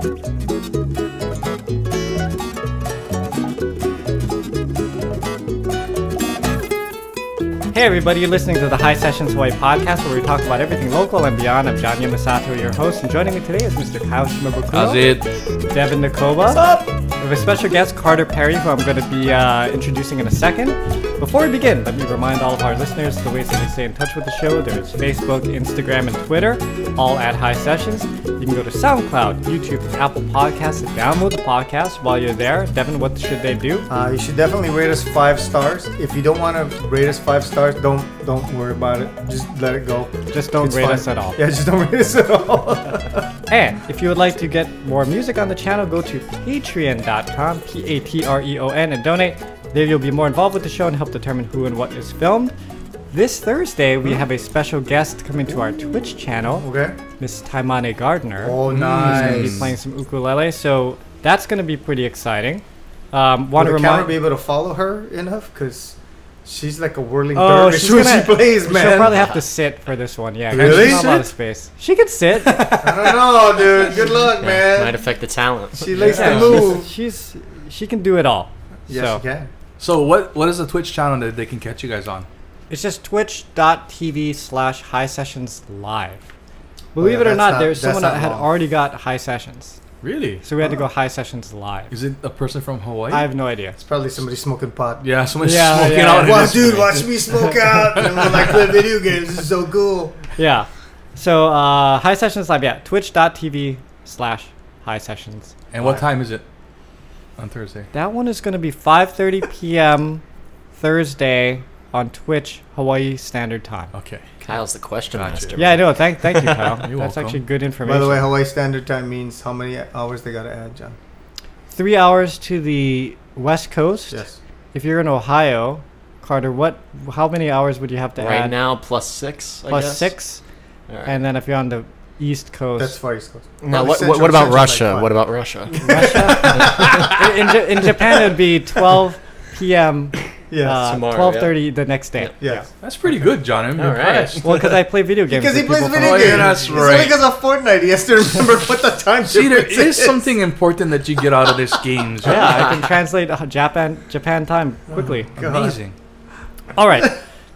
Hey everybody, you're listening to the High Sessions Hawaii podcast where we talk about everything local and beyond. I'm John Yamasato, your host, and joining me today is Mr. Kyle Shimabukuro. How's it? Devin Nakoba. What's up? Have a special guest, Carter Perry, who I'm going to be uh, introducing in a second. Before we begin, let me remind all of our listeners the ways they can stay in touch with the show. There's Facebook, Instagram, and Twitter, all at High Sessions. You can go to SoundCloud, YouTube, and Apple Podcasts and download the podcast while you're there. Devin, what should they do? Uh, you should definitely rate us five stars. If you don't want to rate us five stars, don't don't worry about it. Just let it go. Just don't It's rate fine. us at all. Yeah, just don't rate us at all. And if you would like to get more music on the channel, go to patreon.com, P A T R E O N, and donate. There you'll be more involved with the show and help determine who and what is filmed. This Thursday, we have a special guest coming to our Twitch channel, okay. Miss Taimane Gardner. Oh, nice. She's going to be playing some ukulele, so that's going to be pretty exciting. Um, Want Will to the camera remind be able to follow her enough? Cause she's like a whirling Oh, dervish she's when gonna, she plays, man. She'll probably have to sit for this one. Yeah, Really? She's not a lot of space. She can sit. I don't know, dude. Good luck, Might man. Might affect the talent. She likes Yeah, to move. She's, she's she can do it all. Yes, so. she can. So what what is the Twitch channel that they can catch you guys on? It's just twitch.tv slash high sessions live. Believe Oh, yeah, it or not, not- there's someone that had long. already got high sessions. Really? So we had to go high sessions live. Is it a person from Hawaii? I have no idea. It's probably somebody smoking pot. yeah, someone's Yeah, smoking yeah. out. in Wow, this dude, place. watch me smoke out. And we're like, play video games. This is so cool. Yeah. So uh, high sessions live, yeah. Twitch.tv slash high sessions. And what time is it on Thursday? That one is going to be 5.30 p.m. Thursday on Twitch, Hawaii Standard Time. Okay. Kyle's the question Gotcha. master. Yeah, I know. Thank, thank you, Kyle. You're That's welcome. actually good information. By the way, Hawaii Standard Time means how many hours they gotta add, John? Three hours to the west coast. Yes. If you're in Ohio, Carter, what? How many hours would you have to add? Right add? now, plus six. I Plus guess. six, All right. and then if you're on the east coast, That's Far East Coast. now, what, what, Central- what about Central's like Russia? five. what about Russia? in, in, Ja- in Japan it would be 12 p.m. Yes. uh, Tomorrow, 12:30 the next day. Yeah, That's pretty good, John. I'm All right. impressed. Well, because I play video games. Because he plays video Oh, games. yeah, that's It's right. only because of Fortnite. He has to remember what the time See, there difference is something important that you get out of these games. Yeah, I can translate uh, Japan Japan time quickly. God. Amazing. All right.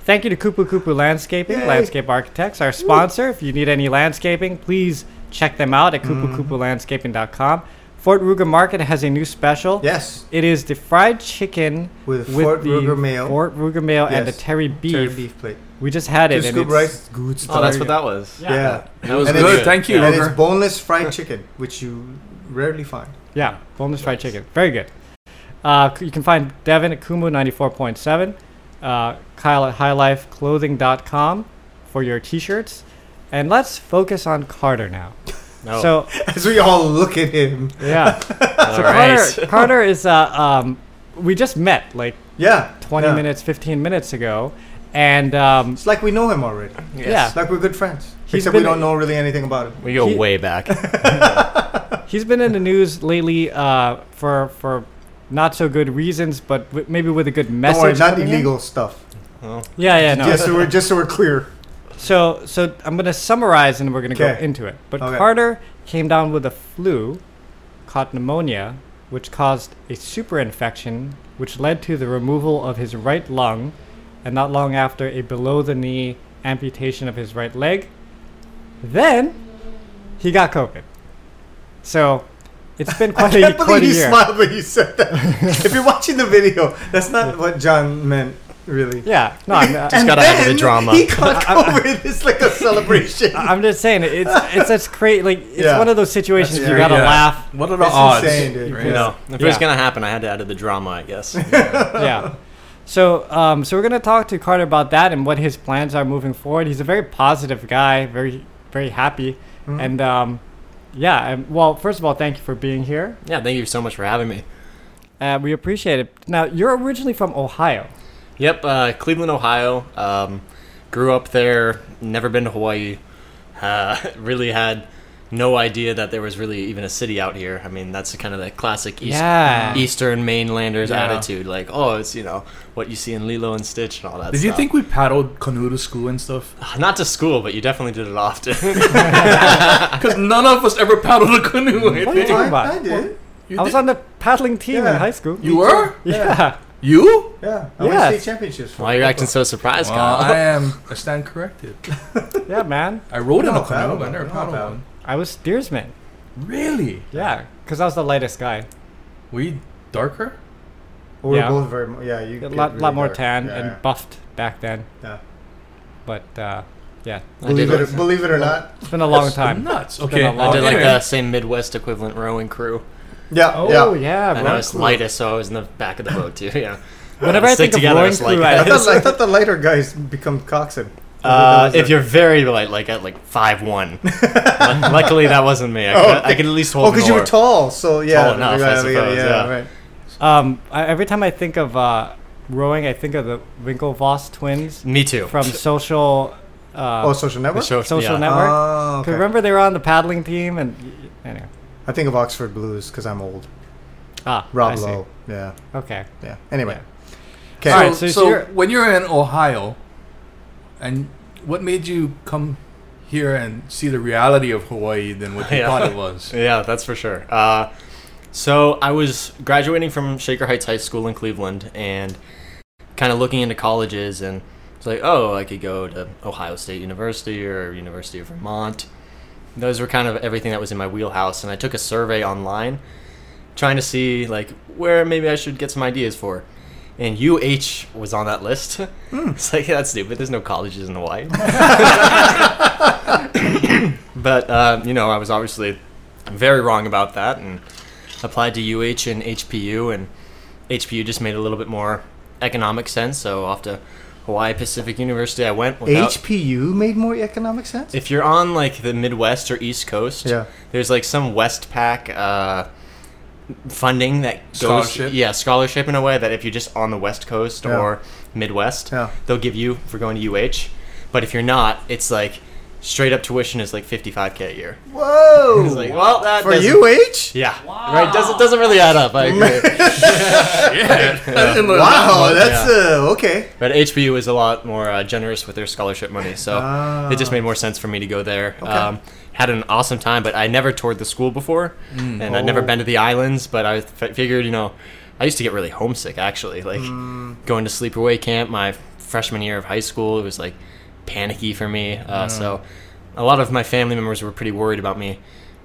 Thank you to Kupu Kupu Landscaping, Yay. Landscape Architects, our sponsor. If you need any landscaping, please check them out at Mm. kupukupulandscaping.com. Fort Ruger Market has a new special. Yes. It is the fried chicken With Fort Ruger mayo. Fort Ruger mayo and the teri beef. Cherry beef plate. We just had Two it. and scoop it's- rice. Good stuff. oh, that's what that was. Yeah. That was And Good. it's- Thank you. And Ruger. it's boneless fried chicken, which you rarely find. Yeah, boneless fried chicken. Very good. Uh, you can find Devin at Kumu 94.7, uh, Kyle at highlifeclothing.com for your t shirts. And let's focus on Carter now. No. So, As we all look at him. yeah. All so, right. Carter, Carter is, uh, um, we just met like Yeah. 20 yeah. minutes, 15 minutes ago. And um, It's like we know him already. yeah, It's like we're good friends. He's Except we don't know really anything about him. we go He- way back. he's been in the news lately uh, for, for not so good reasons, but w- maybe with a good message. Don't worry, not coming in. illegal stuff. Oh. Yeah, yeah, no. Just so we're just so we're clear. So, so I'm gonna summarize and we're gonna go into it. But Okay. Carter came down with a flu, caught pneumonia, which caused a super infection, which led to the removal of his right lung, and not long after, a below the knee amputation of his right leg. Then, he got COVID. So, it's been I quite a, can't quite believe a you year. smiled when you said that. if you're watching the video, that's not what John meant, really. Yeah, no, I'm, uh, And gotta have the drama. He got COVID. It's like a celebration. I'm just saying it's it's it's crazy. Like it's Yeah. one of those situations That's you gotta yeah. laugh. What are the It's odds? insane, dude. right? You know, if it was Yeah. gonna happen, I had to add to the drama, I guess. yeah. So, um, so we're gonna talk to Carter about that and what his plans are moving forward. He's a very positive guy, very, very happy, Mhm. and um, yeah. And, well, first of all, thank you for being here. yeah, thank you so much for having me. Uh, we appreciate it. Now, you're originally from Ohio. Yep, uh, Cleveland, Ohio. Um, grew up there. Never been to Hawaii. Uh, really had no idea that there was really even a city out here. I mean, that's kind of the classic East, Yeah. Eastern mainlanders Yeah. attitude. Like, oh, it's you know what you see in Lilo and Stitch and all that. Did you think we paddled canoe to school and stuff? Not to school, but you definitely did it often. Because none of us ever paddled a canoe. I What are you talking I, about? I did. You I was on the paddling team in high school. You were? Yeah. You? Yeah, I Yes. won state championships. for Why are you acting so surprised, Well, Kyle? I am. I stand corrected. Yeah, man. I rode in a canoe. paddle, I never paddled paddle. one. I was steersman. Really? Yeah, because I was the lightest guy. Were you darker? We're Yeah. both very. mo- Yeah, you. A get lot, really lot more dark. tan Yeah, and buffed back then. Yeah. But uh, yeah, I Believe it, or, believe it or not. it's been a long That's time. Nuts. Okay. a I long- did like anyway. the same Midwest equivalent rowing crew, Yeah, Oh yeah. yeah, and I bro. was lightest, so I was in the back of the boat too. Yeah. Whenever I Stick think of together rowing crew, I I, thought, I thought the lighter guys become coxswain. Uh, if you're very light, like at like five one. Luckily, that wasn't me. I could, Oh, I could at least hold. oh, because you were tall, so yeah, Tall enough, I suppose, yeah. right. um, I, every time I think of uh, rowing, I think of the Winklevoss twins Me too. from Social uh, Oh, social network. show, Social yeah. Network. Oh, 'Cause okay. Remember they were on the paddling team, and anyway. I think of Oxford Blues because I'm old. Ah, I Rob see. Lowe. Yeah, Okay. yeah. Anyway. Yeah. Okay. All So, right, so so you're- when you're in Ohio, and what made you come here and see the reality of Hawaii than what you Yeah. thought it was? Yeah, that's for sure. Uh, so I was graduating from Shaker Heights High School in Cleveland and kind of looking into colleges and it's like, oh, I could go to Ohio State University or University of Vermont. Those were kind of everything that was in my wheelhouse, and I took a survey online, trying to see like where maybe I should get some ideas for. And UH was on that list. It's like yeah, that's stupid. There's no colleges in Hawaii. but uh, you know, I was obviously very wrong about that, and applied to UH and HPU, and HPU just made a little bit more economic sense. So off to Hawaii Pacific University, I went. Without, HPU made more economic sense. if you're on like the Midwest or East Coast, Yeah. there's like some Westpac uh, funding that goes, Scholarship? yeah, scholarship in a way that if you're just on the West Coast Yeah. or Midwest, Yeah. they'll give you for going to UH. But if you're not, it's like straight up tuition is like 55k a year. Whoa. It's like, well, that For doesn't- UH? Yeah, Wow. right. Doesn't doesn't really add up. I agree. Wow, that's uh, okay. But HPU is a lot more uh, generous with their scholarship money, so Ah. it just made more sense for me to go there. Um, had an awesome time, but I never toured the school before, and I'd never Oh. been to the islands. But I f- figured, you know, I used to get really homesick actually, like Mm. going to sleepaway camp my freshman year of high school. It was like panicky for me. Uh, So a lot of my family members were pretty worried about me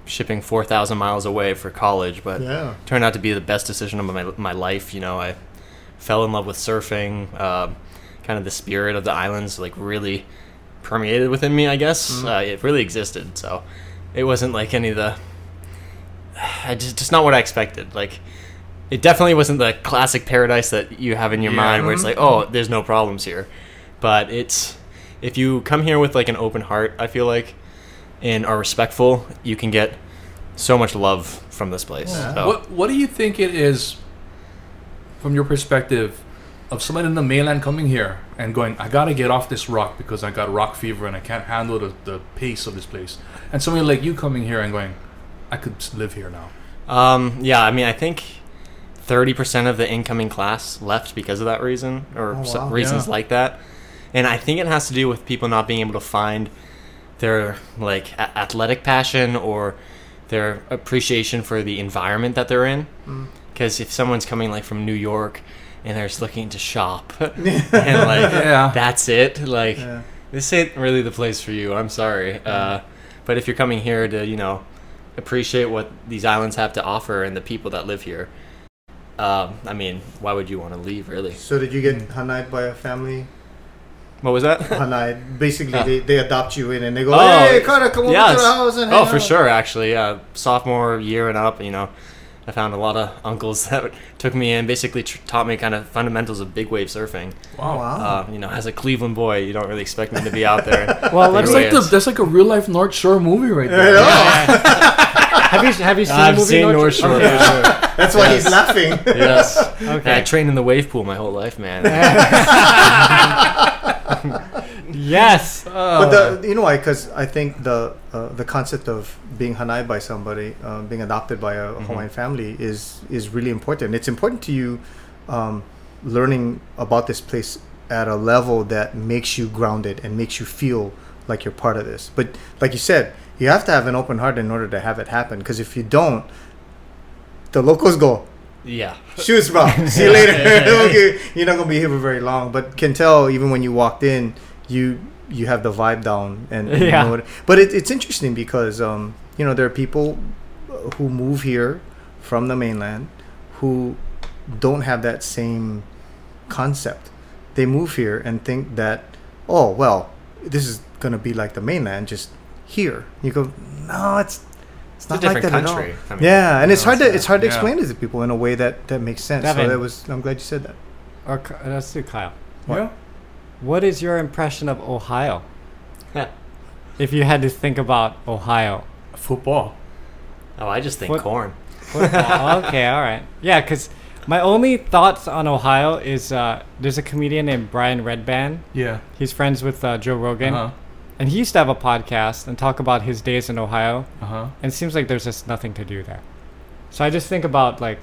shipping 4,000 miles away for college, but Yeah. turned out to be the best decision of my, my life. You know, I fell in love with surfing. Um, kind of the spirit of the islands, like really permeated within me. I guess uh, it really existed. So it wasn't like any of the. I just just not what I expected. Like it definitely wasn't the classic paradise that you have in your Yeah. mind, where it's like, oh, there's no problems here. But it's if you come here with like an open heart, I feel like, and are respectful, you can get so much love from this place. Yeah. So- What What do you think it is, from your perspective, of someone in the mainland coming here and going, I gotta get off this rock because I got rock fever and I can't handle the, the pace of this place, and somebody like you coming here and going, I could live here now. Um, yeah, I mean, I think thirty percent of the incoming class left because of that reason, or Oh, wow. reasons Yeah. like that. And I think it has to do with people not being able to find their like a- athletic passion or their appreciation for the environment that they're in. Mm. Because if someone's coming like from New York and they're just looking to shop and like Yeah. that's it, like Yeah. this ain't really the place for you. I'm sorry. Uh, but if you're coming here to, you know, appreciate what these islands have to offer and the people that live here, um, I mean, why would you want to leave, really? So did you get hanai by a family? What was that? Hanai. Basically, Yeah. they, they adopt you in and they go, Oh, hey, Carter, come over to the house and oh, hang for out." sure, actually. Yeah, sophomore year and up, you know, I found a lot of uncles that took me in, basically tr- taught me kind of fundamentals of big wave surfing. Oh, wow. Uh, you know, as a Cleveland boy, you don't really expect me to be out there. Well, That's like the, that's like a real life North Shore movie right I there. know. have you have you seen I've the movie seen North North Shore. Okay. sure. That's why he's laughing. Yes. Okay. I trained in the wave pool my whole life, man. Yes. But the you know why? Because I think the uh, the concept of being hanai by somebody, uh, being adopted by a Mhm. Hawaiian family, is is really important. It's important to you um, learning about this place at a level that makes you grounded and makes you feel like you're part of this. But like you said, you have to have an open heart in order to have it happen. Because if you don't, the locals go, Yeah. Shoes, bro. See you later. okay. You're not gonna be here for very long, but can tell even when you walked in, you you have the vibe down, and, and you know what- but it, it's interesting because um, you know there are people uh, who move here from the mainland who don't have that same concept. They move here and think that oh well, this is gonna be like the mainland, just here. You go, no, it's it's It's a not like that country. at all. I mean, yeah, and you it's hard to it's, it's hard to yeah. explain it to people in a way that that makes sense. Devin. So that was I'm glad you said that. Or Ky- let's do Kyle. What? Yeah. What is your impression of Ohio? If you had to think about Ohio. Football. Oh, I just think What- corn. Football. okay, all right. Yeah, because my only thoughts on Ohio is uh, there's a comedian named Brian Redban. Yeah. He's friends with uh, Joe Rogan, Uh and he used to have a podcast and talk about his days in Ohio. Uh huh. And it seems like there's just nothing to do there. So I just think about like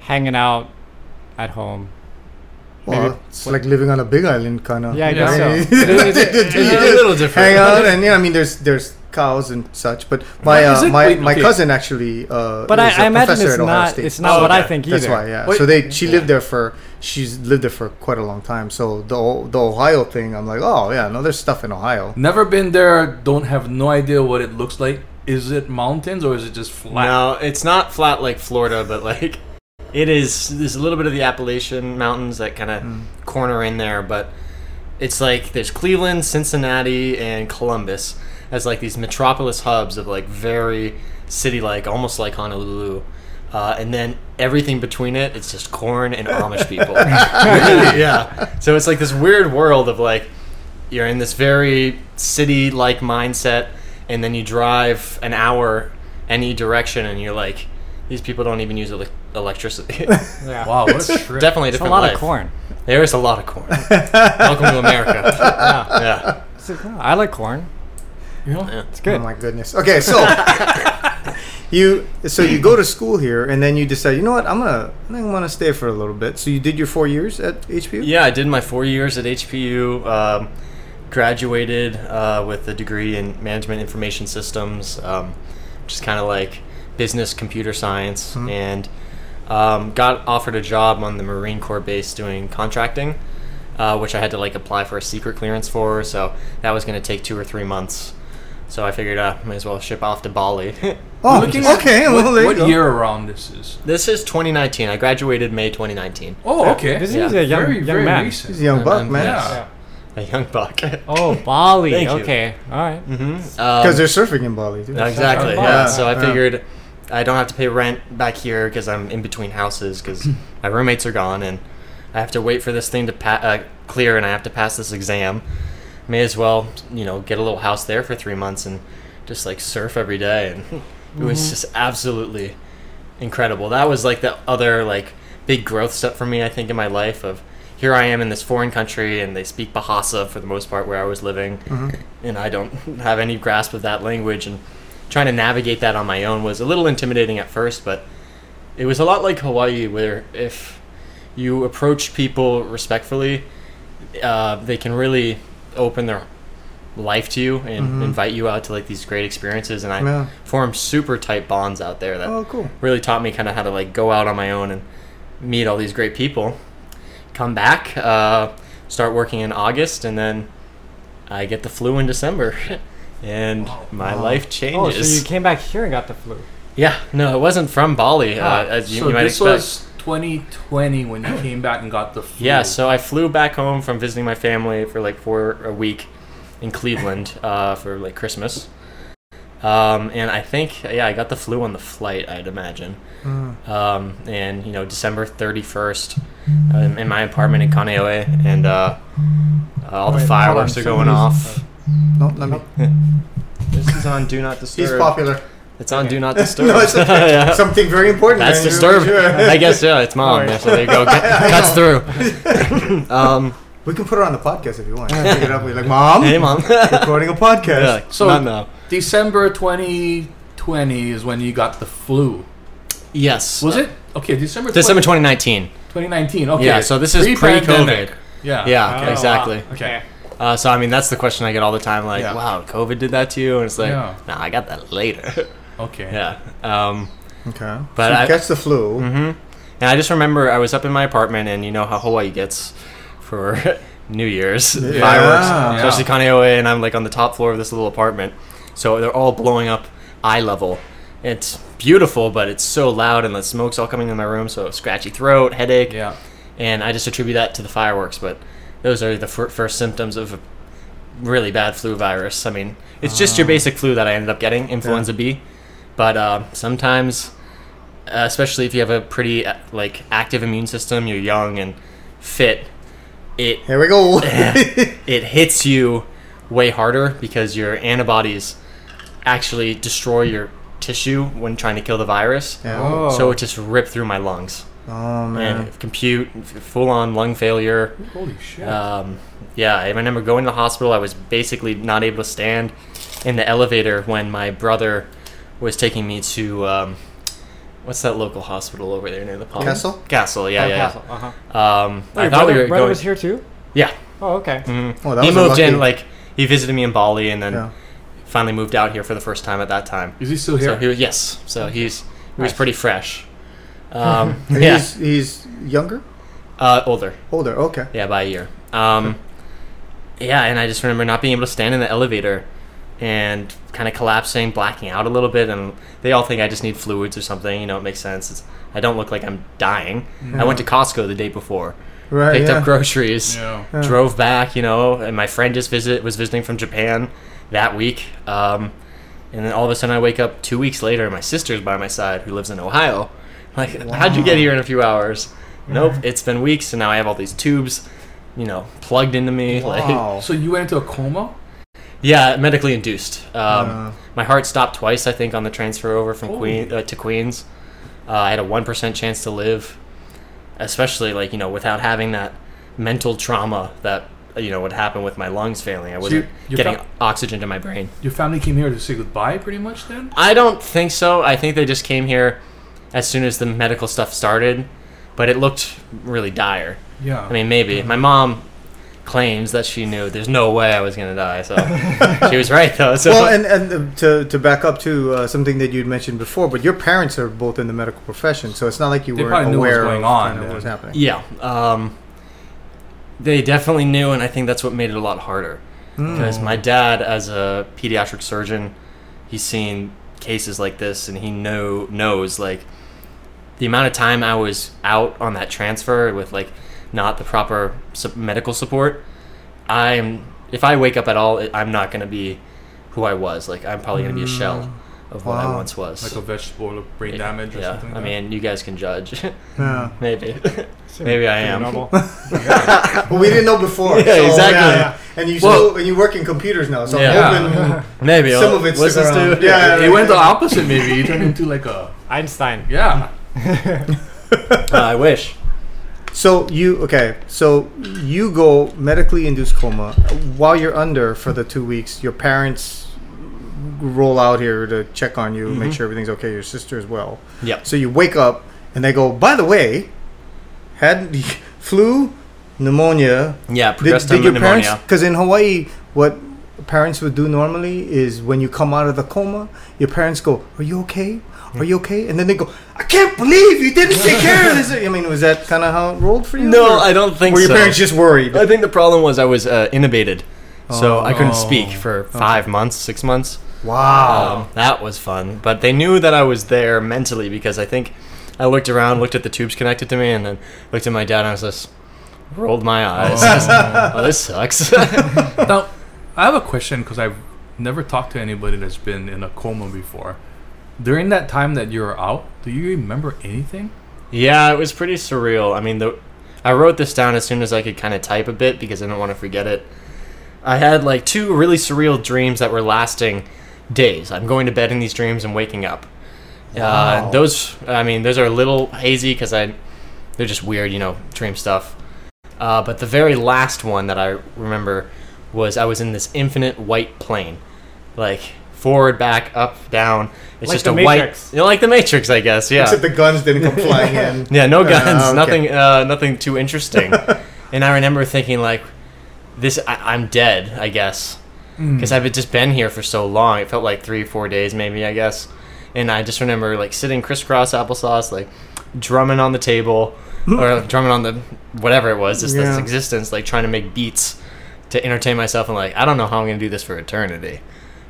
hanging out at home. Well, Maybe- it's like living on a big island, kind of. Yeah, I Yeah. guess so. It It is- it- It's a little different. Hang out, and yeah, I mean, there's there's cows and such. But my uh, it- my wait, my okay. cousin actually. Uh, But is I, I a imagine professor it's at Ohio not. State. It's not Oh, what I think either. That's why, yeah. Wait. so they she Yeah. lived there for she's lived there for quite a long time. So the the Ohio thing, I'm like, oh yeah, no, there's stuff in Ohio. Never been there. Don't have no idea what it looks like. Is it mountains or is it just flat? No, it's not flat like Florida, but like it is. There's a little bit of the Appalachian Mountains that kind of corner in there, but it's like there's Cleveland, Cincinnati, and Columbus as like these metropolis hubs of like very city-like, almost like Honolulu. Uh, and then everything between it, it's just corn and Amish people. yeah. So it's like this weird world of like you're in this very city-like mindset, and then you drive an hour any direction, and you're like, these people don't even use ele- electricity. Yeah. Wow, what a trip. Definitely a It's a lot life. of corn. There is a lot of corn. Welcome to America. Yeah. Yeah. It's like, oh, I like corn. You know? yeah. It's good. Oh my goodness. Okay, so you so you go to school here, and then you decide, you know what, I'm gonna I think I'm gonna stay for a little bit. So you did your four years at HPU. Yeah, I did my four years at HPU. Um, graduated uh, with a degree in management information systems, um, which is kind of like business computer science, Mhm. and um, got offered a job on the Marine Corps base doing contracting, uh, which I had to like apply for a secret clearance for. So that was going to take two or three months. So I figured I might as well ship off to Bali. Oh, Looking okay. at- well, what what year around this is? this is 2019. I graduated May 2019. Oh, okay. This Yeah. is a young, very, young very man. recent. He's a young buck, man. Yeah. A young buck. Oh, Bali. Thank you. okay. All right. hmm Because they're surfing in Bali, too. exactly. Yeah, Yeah. So I yeah. figured I don't have to pay rent back here because I'm in between houses because my roommates are gone and I have to wait for this thing to pa- uh, clear and I have to pass this exam. May as well, you know, get a little house there for three months and just like surf every day and it was just absolutely incredible. That was like the other like big growth step for me I think in my life of here I am in this foreign country and they speak Bahasa for the most part where I was living Mhm. and I don't have any grasp of that language and trying to navigate that on my own was a little intimidating at first but it was a lot like Hawaii where if you approach people respectfully uh, they can really open their life to you and Mhm. invite you out to like these great experiences and I Yeah. formed super tight bonds out there that Oh, cool. really taught me kind of how to like go out on my own and meet all these great people. Come back, uh, start working in August, and then I get the flu in December, and my Wow. life Oh, so you came back here and got the flu. yeah, no, it wasn't from Bali, Ah, uh, as you, so you might this expect. was 2020 when you came back and got the flu. Yeah, so I flew back home from visiting my family for like for a week in Cleveland uh, for like Christmas. Um, and I think yeah, I got the flu on the flight. I'd imagine. Mm. um, and you know December 31st uh, in, in my apartment in Kaneohe, and uh, all the fireworks are going somebody's- off. No, let me. This is on Do Not Disturb. He's popular. It's on Do Not Disturb. no, it's okay. Yeah. Something very important. That's man, you're disturbing. sure. I guess yeah, it's mom. Alright. Yeah, so there you go. Get, cuts through. um, We can put it on the podcast if you want. Pick it up. We're like, Mom, Hey, mom. recording a podcast. yeah, like, So- not now. December 2020 is when you got the flu. Yes. Was it? Okay, December. December 2019. 2019. Okay. Yeah, so this is Pre-pandemic. pre-COVID. Yeah. Yeah, Oh, exactly. wow. Okay. Uh, so I mean, that's the question I get all the time. Like, Yeah. wow, COVID did that to you? And it's like, Yeah. nah, I got that later. Okay. yeah. Um, Okay. But so you I- catch the flu. hmm And I just remember I was up in my apartment, and you know how Hawaii gets for New Year's Yeah. fireworks, Yeah. especially Kaneohe, and I'm like on the top floor of this little apartment, so they're all blowing up eye level. It's beautiful, but it's so loud, and the smoke's all coming in my room, so scratchy throat, headache, Yeah. and I just attribute that to the fireworks. But those are the fir- first symptoms of a really bad flu virus. I mean, it's just your basic flu that I ended up getting, influenza B. But uh, sometimes, uh, especially if you have a pretty uh, like active immune system, you're young and fit, it Here we go. it hits you way harder because your antibodies actually destroy your tissue when trying to kill the virus. yeah. Oh. So it just ripped through my lungs Oh man. and compute full on lung failure. Holy shit. Um, yeah, I remember going to the hospital. I was basically not able to stand in the elevator when my brother was taking me to um, what's that local hospital over there near the pond? Castle? Castle, yeah, Oh, yeah. Castle, Uh-huh. Um, Oh, I your thought brother, we were brother going. was here too? Yeah, Oh, okay. mhm. Oh, that he was a moved in like he visited me in Bali and then Yeah. finally moved out here for the first time at that time. is he still here? So he was, yes, so he's he was Nice. pretty fresh. Um, yeah, he's he's younger, uh, older. older. Okay. Yeah, by a year. Um, yeah, and I just remember not being able to stand in the elevator and kind of collapsing, blacking out a little bit, and they all think I just need fluids or something. You know, it makes sense. It's, I don't look like I'm dying. I went to Costco the day before, Right. picked yeah. up groceries, Yeah. Yeah. drove back. You know, and my friend just visit was visiting from Japan that week. Um, and then all of a sudden, I wake up two weeks later, and my sister's by my side, who lives in Ohio. Like, how'd you get here in a few hours? Nope, it's been weeks, and now I have all these tubes, you know, plugged into me. Like, Wow. So you went into a coma? yeah, medically induced. Um, Uh, my heart stopped twice, I think, on the transfer over from Holy. Queen uh, to Queens. Uh, I had a one percent chance to live, especially like you know without having that mental trauma that you know would happen with my lungs failing. I wasn't you- you getting felt- oxygen to my brain. Your family came here to say goodbye, pretty much. Then. I don't think so. I think they just came here as soon as the medical stuff started, but it looked really dire. Yeah. I mean, maybe my mom claims that she knew there's no way I was gonna die, so she was right though. So well, and and uh, to to back up to uh, something that you'd mentioned before, but your parents are both in the medical profession, so it's not like you They weren't probably knew what was aware going of on kind of what was happening. Yeah. Um, they definitely knew, and I think that's what made it a lot harder. Hmm. Because my dad, as a pediatric surgeon, he's seen cases like this, and he know knows like the amount of time I was out on that transfer with like not the proper medical support. I'm if I wake up at all, I'm not gonna be who I was. Like I'm probably gonna be a shell mm. Of what I once was. like a vegetable of brain damage or yeah, something. I mean, you guys can judge. Yeah. Maybe. Seemed Maybe I am. normal. Well, we didn't know before. Yeah, exactly. And you Well- still and you work in computers now, so Yeah. I'm hoping Maybe some of it's listen stick to around. Yeah. that. He went the opposite. Maybe he turned into like a Einstein. yeah. Uh, I wish. So you okay? So you go medically induced coma while you're under for the two weeks. Your parents roll out here to check on you, make Mhm. sure everything's okay. Your sister as well. Yep. So you wake up and they go. By the way, had flu, pneumonia. Yeah, Did, progressed did your pneumonia. Because in Hawaii, what parents would do normally is when you come out of the coma, your parents go, "Are you okay? Are you okay?" And then they go, "I can't believe you didn't take care of this." I mean, was that kind of how it rolled for you? No, I don't think so. were your so. parents just worried? I think the problem was I was uh, intubated, so I couldn't speak Oh. for five months, six months. Wow. Um, that was fun, but they knew that I was there mentally because I think I looked around, looked at the tubes connected to me, and then looked at my dad and I was just rolled my eyes. oh, this sucks. now, I have a question because I've never talked to anybody that's been in a coma before. During that time that you were out, do you remember anything? Yeah, it was pretty surreal. I mean, the I wrote this down as soon as I could kind of type a bit because I didn't want to forget it. I had like two really surreal dreams that were lasting days. I'm going to bed in these dreams and waking up. Wow. Uh, those, I mean, those are a little hazy because I, they're just weird, you know, dream stuff. Uh, but the very last one that I remember was I was in this infinite white plane, like forward, back, up, down. It's Like just the a Matrix. white, you know, like the Matrix, I guess. Yeah. Except the guns didn't come flying in. Yeah, no Uh, guns, okay. nothing, uh, nothing too interesting. and I remember thinking like, this, I, I'm dead, I guess, Hmm. because I've just been here for so long. It felt like three, four days, maybe, I guess. And I just remember like sitting crisscross applesauce, like drumming on the table, or drumming on the whatever it was, just this existence, like trying to make beats to entertain myself. And like, I don't know how I'm gonna do this for eternity.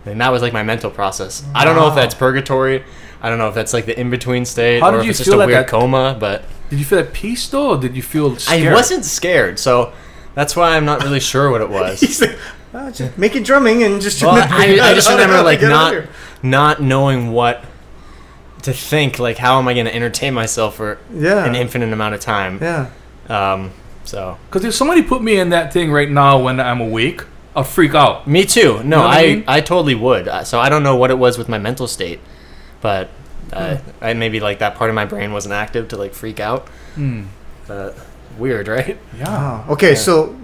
And that was like my mental process. I don't know if that's purgatory. I don't know if that's like the in between state How or did if you it's just feel a at weird that- coma. But Did you feel at peace though, or did you feel scared? I wasn't scared, so that's why I'm not really sure what it was. Like, "Ah, just making drumming and just. well, I, I just remember like not not knowing what to think. Like, how am I going to entertain myself for Yeah. an infinite amount of time? Yeah. Um, so Because if somebody put me in that thing right now when I'm awake, I'll freak out. me too. No, know I I mean? I totally would. Uh, So I don't know what it was with my mental state, but. Uh, I maybe like that part of my brain wasn't active to like freak out. Hmm. But weird, right? Yeah. Okay, so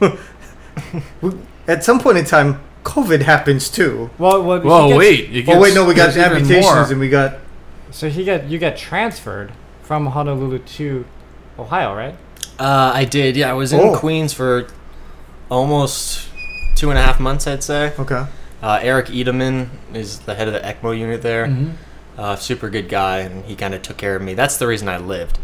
we- at some point in time, COVID happens too. Well, well, he Whoa, gets- wait. It Oh wait, gets- no, we got gets even amputations more. and we got. So he get you get transferred from Honolulu to Ohio, right? Uh, I did. Yeah, I was in Oh. Queens for almost two and a half months, I'd say. Okay. Uh, Eric Edelman is the head of the ECMO unit there. Mhm. Uh, super good guy, and he kind of took care of me. That's the reason I lived.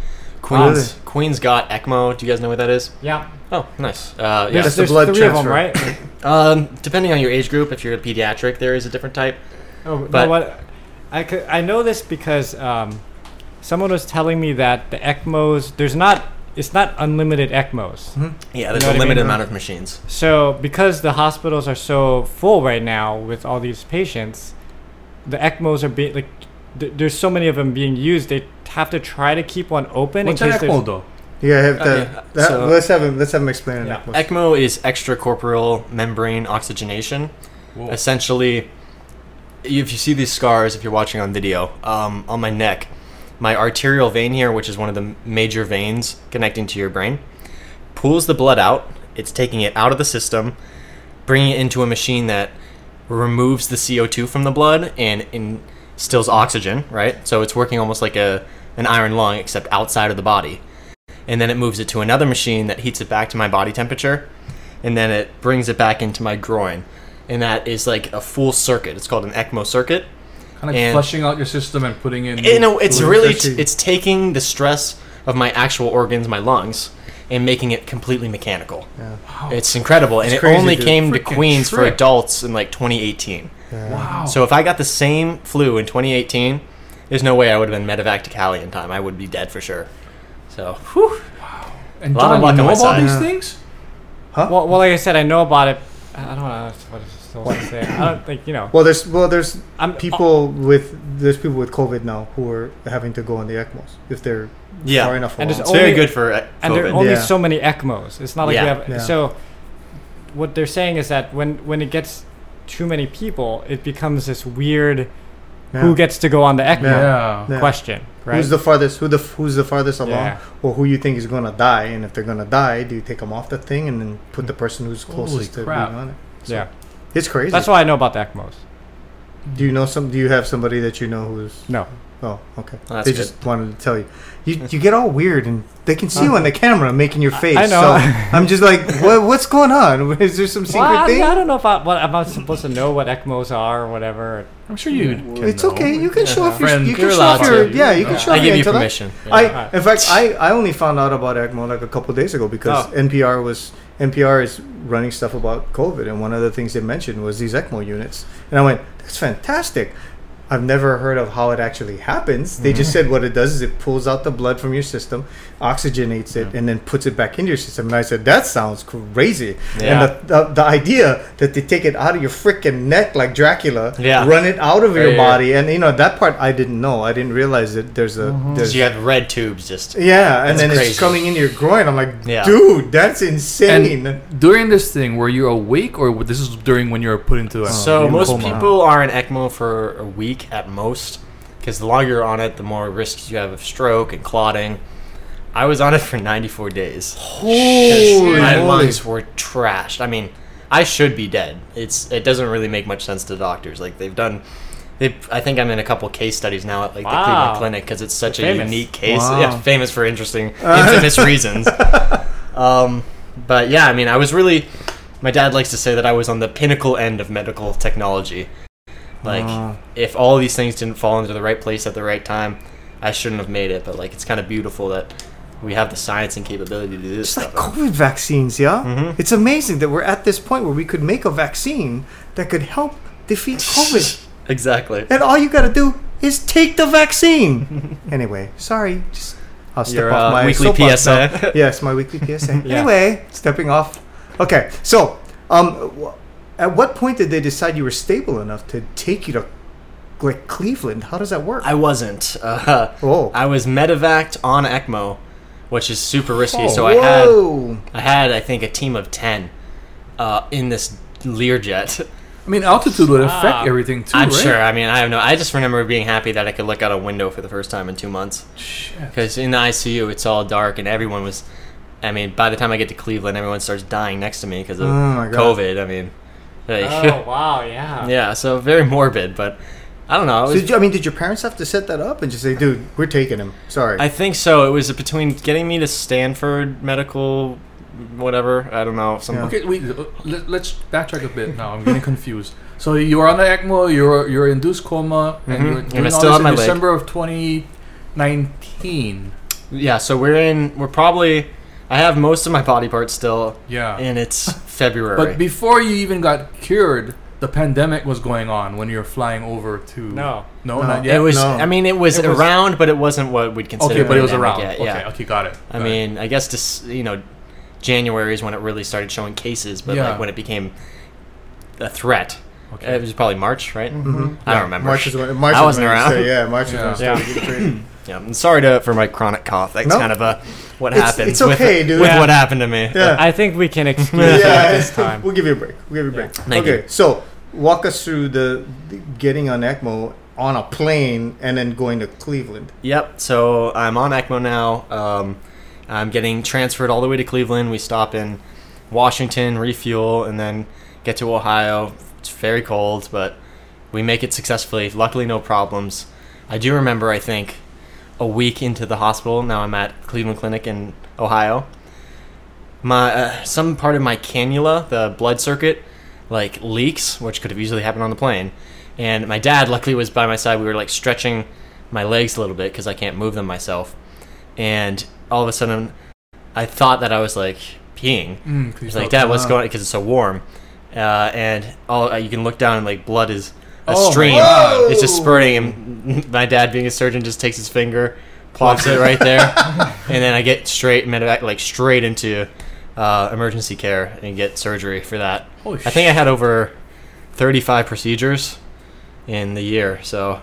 Queens, Really? Queens got ECMO. Do you guys know what that is? Yeah. Oh, nice. Uh, yeah. There's, That's the there's blood three of them, transfer. right? Um, depending on your age group, if you're a pediatric, there is a different type. Oh, But- no, what? I could, I know this because um, someone was telling me that the ECMOs there's not it's not unlimited ECMOs. Yeah, there's know a what I limited mean? amount of machines. So because the hospitals are so full right now with all these patients, the ECMOs are being like th- there's so many of them being used. They have to try to keep one open What's in an case there's ECMO though? Yeah, have Okay, that. that so- let's have him. Let's have him explain Yeah. it. ECMO is extracorporeal membrane oxygenation. Whoa. essentially if you see these scars if you're watching on video um, on my neck my arterial vein here which is one of the major veins connecting to your brain pulls the blood out it's taking it out of the system bringing it into a machine that removes the co2 from the blood and instills oxygen right so it's working almost like a an iron lung except outside of the body and then it moves it to another machine that heats it back to my body temperature and then it brings it back into my groin and that is like a full circuit it's called an ecmo circuit Kind of and- flushing out your system and putting in. you know it's really especially- it's taking the stress of my actual organs my lungs and making it completely mechanical Yeah. Wow. it's incredible and it only dude. came to queens for adults in like 2018 wow. so if i got the same flu in 2018 there's no way i would have been medevac to cali in time i would be dead for sure so whew. and lot of John, luck you on know my about side. these Yeah. things? well, well, like I said, I know about it. I don't know what is still to say. I don't think you know. Well, there's well, there's I'm people with there's people with COVID now who are having to go on the ECMOs if they're Yeah. far enough And along. there's it's very good for uh, and there are only Yeah. so many ECMOs. It's not like Yeah. we have. Yeah. So, what they're saying is that when when it gets too many people, it becomes this weird Yeah. who gets to go on the ECMO Yeah. Yeah. question, right? Who's the farthest? Who the who's the farthest along, Yeah. or who you think is gonna die? And if they're gonna die, do you take them off the thing and then put the person who's Holy closest to crap. being on it? yeah, It's crazy. that's why I know about the ECMOs. Do you know some? Do you have somebody that you know who's? No, Oh, okay. Oh, that's they good. just wanted to tell you. You you get all weird and they can see you on the camera making your face. I know. So I'm just like, what, what's going on? Is there some secret well, I, thing? I don't know if I, what I'm not supposed to know what ECMOs are or whatever. I'm sure you. Yeah. Can It's know. okay. You can show off your. Friend, You can show off your. to. Yeah, you can Yeah. show i off give your you intellect. permission I, in fact, I, I only found out about ECMO like a couple days ago because Oh. NPR was NPR is running stuff about COVID, and one of the things they mentioned was these ECMO units, and I went, "That's fantastic." I've never heard of how it actually happens. They Mm-hmm. just said what it does is it pulls out the blood from your system, oxygenates it, Yeah. and then puts it back into your system. And I said, that sounds crazy. Yeah. And the, the, the idea that they take it out of your freaking neck like Dracula, Yeah. run it out of your Right. body, and you know that part I didn't know. I didn't realize that there's a Mhm. there's you have red tubes just yeah, and That's then it's coming into your groin. I'm like, Yeah. dude, that's insane. And during this thing, were you awake, or this is during when you're put into a So you're most coma. people are in ECMO for a week at most, because the longer you're on it, the more risks you have of stroke and clotting. I was on it for 94 days. Holy my moly. lungs were trashed. I mean, I should be dead. It's it doesn't really make much sense to doctors. Like they've done, they I think I'm in a couple case studies now at like the Cleveland Clinic because it's such a Famous. unique case. Wow. Yeah, famous for interesting, infamous reasons. Um, but yeah, I mean, I was really. My dad likes to say that I was on the pinnacle end of medical technology. Like, Wow. if all these things didn't fall into the right place at the right time, I shouldn't have made it. But like, it's kind of beautiful that we have the science and capability to do this It's like. COVID vaccines, yeah? Mhm. It's amazing that we're at this point where we could make a vaccine that could help defeat COVID. exactly. and all you gotta do is take the vaccine. anyway, sorry. Just I'll step Your off uh, my weekly PSA. yes, my weekly PSA. Yeah. Anyway, stepping off. Okay, so um, at what point did they decide you were stable enough to take you to like Cleveland? How does that work? I wasn't. Uh, oh, I was medevaced on ECMO, which is super risky. Oh, so I had. I had, I think, a team of ten uh, in this Learjet. I mean, altitude would affect Ah. everything too, I'm right? sure. I mean, I have no. I just remember being happy that I could look out a window for the first time in two months. Because in the ICU, it's all dark, and everyone was. I mean, by the time I get to Cleveland, everyone starts dying next to me because of Oh. COVID. I mean, like, Oh wow, yeah. yeah. So very morbid, but I don't know. It So was, did you, I mean, did your parents have to set that up and just say, "Dude, we're taking him"? Sorry. I think so. It was between getting me to Stanford Medical, whatever. I don't know. Some Yeah. Okay, wait. uh, Let, let's backtrack a bit now. I'm getting confused. So you were on the ECMO. You're you're induced coma, and Mhm. you're And doing I all still this in my leg. December of 2019. Yeah. So we're in. We're probably. I have most of my body parts still, Yeah. and it's February. But before you even got cured, the pandemic was going on when you were flying over to. No. No, No. not yet. it was. No. I mean, it was It was- around, but it wasn't what we'd consider. okay, but it was around. yet, okay, yeah. okay, got it. I got it. mean, I guess this, you know, January is when it really started showing cases, but Yeah. like when it became a threat, okay. it was probably March, right? Mhm. I don't remember. March is when March I is wasn't when around. started- yeah, March is Yeah. when it started to get crazy. Yeah, I'm sorry to for my chronic cough. That's No. kind of a what It's- happens. it's okay, with, dude. With Yeah. what happened to me. Yeah. I think we can excuse yeah, it this time. we'll give you a break. We'll give you a break. Thank okay, you. so walk us through the, the getting on ECMO on a plane and then going to Cleveland. Yep. So I'm on ECMO now. Um, I'm getting transferred all the way to Cleveland. We stop in Washington, refuel, and then get to Ohio. It's very cold, but we make it successfully. Luckily, no problems. I do remember, I think, a week into the hospital. Now I'm at Cleveland Clinic in Ohio. My uh, some part of my cannula, the blood circuit, like leaks, which could have easily happened on the plane. And my dad, luckily, was by my side. We were like stretching my legs a little bit because I can't move them myself. And all of a sudden, I thought that I was like peeing. Mm, you It's like, Dad, what's going? Because it's so warm. Uh, and all uh, you can look down and like blood is a Oh stream. God. It's just spurting. And my dad, being a surgeon, just takes his finger, plops it right there, and then I get straight medevac like straight into uh, emergency care and get surgery for that. Holy I think I had over 35 procedures in the year, so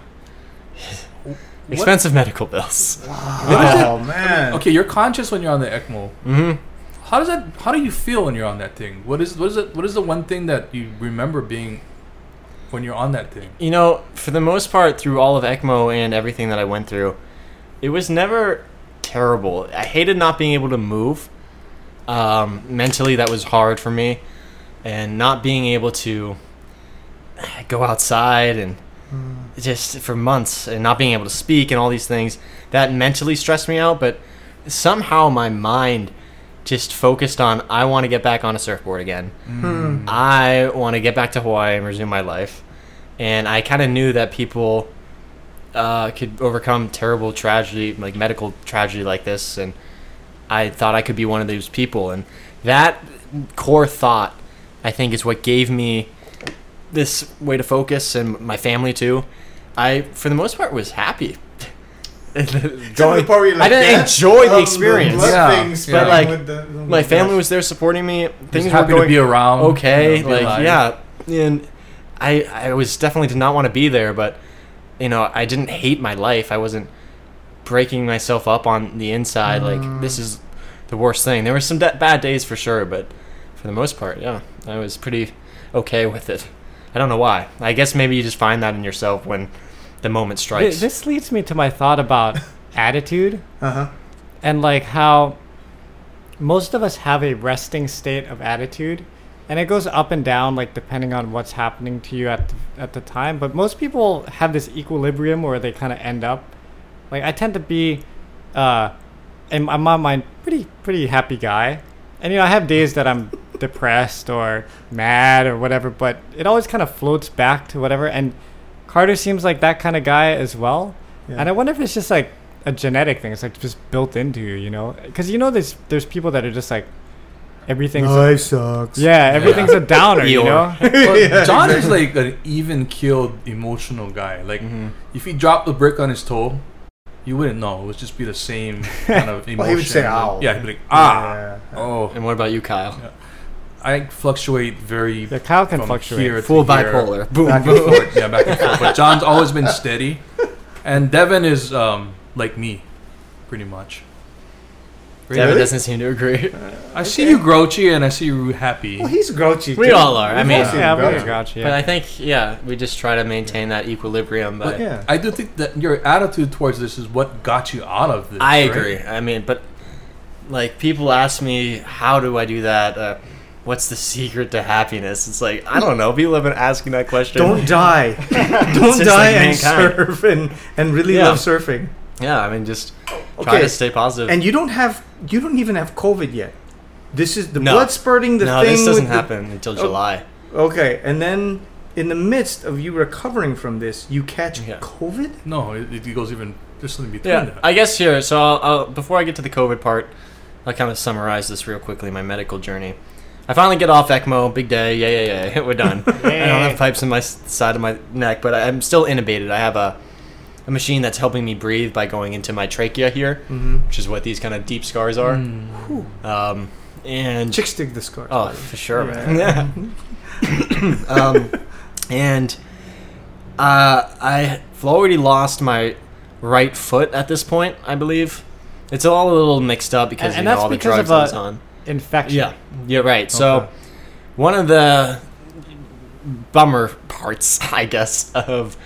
expensive medical bills. Oh man. Okay, you're conscious when you're on the ECMO. hmm How does that? How do you feel when you're on that thing? What is what is it? What is the one thing that you remember being when you're on that thing? You know, for the most part, through all of ECMO and everything that I went through, it was never terrible. I hated not being able to move. Um, mentally, that was hard for me, and not being able to go outside and just for months and not being able to speak and all these things that mentally stressed me out. But somehow my mind just focused on I want to get back on a surfboard again. Hmm. I want to get back to Hawaii and resume my life. And I kind of knew that people uh, could overcome terrible tragedy, like medical tragedy like this. And I thought I could be one of those people. And that core thought, I think, is what gave me this way to focus and my family too. I, for the most part, was happy. Going, I didn't enjoy the experience. Yeah, things, yeah. But, like, with the- My family was there supporting me. Things Just were going to be around. okay you know, like alive. yeah and i i was definitely did not want to be there but you know i didn't hate my life i wasn't breaking myself up on the inside like this is the worst thing there were some da- bad days for sure but for the most part yeah i was pretty okay with it i don't know why i guess maybe you just find that in yourself when the moment Th- strikes This leads me to my thought about attitude. Uh huh. and like how most of us have a resting state of attitude and it goes up and down like depending on what's happening to you at the, at the time but most people have this equilibrium where they kind of end up like i tend to be uh in my my mind pretty pretty happy guy and you know i have days that i'm depressed or mad or whatever but it always kind of floats back to whatever and carter seems like that kind of guy as well Yeah. and i wonder if it's just like a genetic thing it's like just built into you you know because you know there's there's people that are just like everything's a- sucks. yeah everything's a downer you know But Yeah, John is like an even keeled emotional guy. Like Mhm. if he dropped a brick on his toe, you wouldn't know. It would just be the same kind of emotion. Well, he would say, "Ow." Yeah, he'd be like, ah, Yeah. oh. And what about you, Kyle? I fluctuate very yeah kyle can fluctuate here to Full here. bipolar. Boom, back and boom. forth. Yeah, back and forth. But John's always been steady, and Devin is um, like me, pretty much. Devin doesn't seem to agree. I see you grouchy, and I see you happy. Well, he's grouchy. We too. all are. I We've mean- all seen yeah him we're grouchy. gotcha But I think, yeah, we just try to maintain that equilibrium. But But yeah. I do think that your attitude towards this is what got you out of this. I right? agree. I mean, but like people ask me, how do I do that? Uh, what's the secret to happiness? It's like I don't know. People have been asking that question. Don't die. Don't die like and surf and, and really Yeah. love surfing. Yeah, I mean, just try Okay. to stay positive. And you don't have you don't even have COVID yet. This is the No. blood spurting the no, thing. this doesn't with the- happen until oh, July. Okay, and then in the midst of you recovering from this, you catch Yeah. COVID. No, it, it goes even. There's something between Yeah, that. I guess here. So I'll, I'll, before I get to the COVID part, I'll kind of summarize this real quickly. My medical journey. I finally get off ECMO. Big day. Yeah, yeah, yeah. We're done. I don't have pipes in my side of my neck, but I'm still intubated. I have a a machine that's helping me breathe by going into my trachea here, Mm-hmm. which is what these kind of deep scars are. Um, and Chicks dig the scars. Oh, for sure, Yeah. man. um, and uh, I've already lost my right foot at this point. I believe it's all a little mixed up because And- and you know that's all the because drugs of, I was on. Infection Yeah, you're right. So one of the bummer parts, I guess, of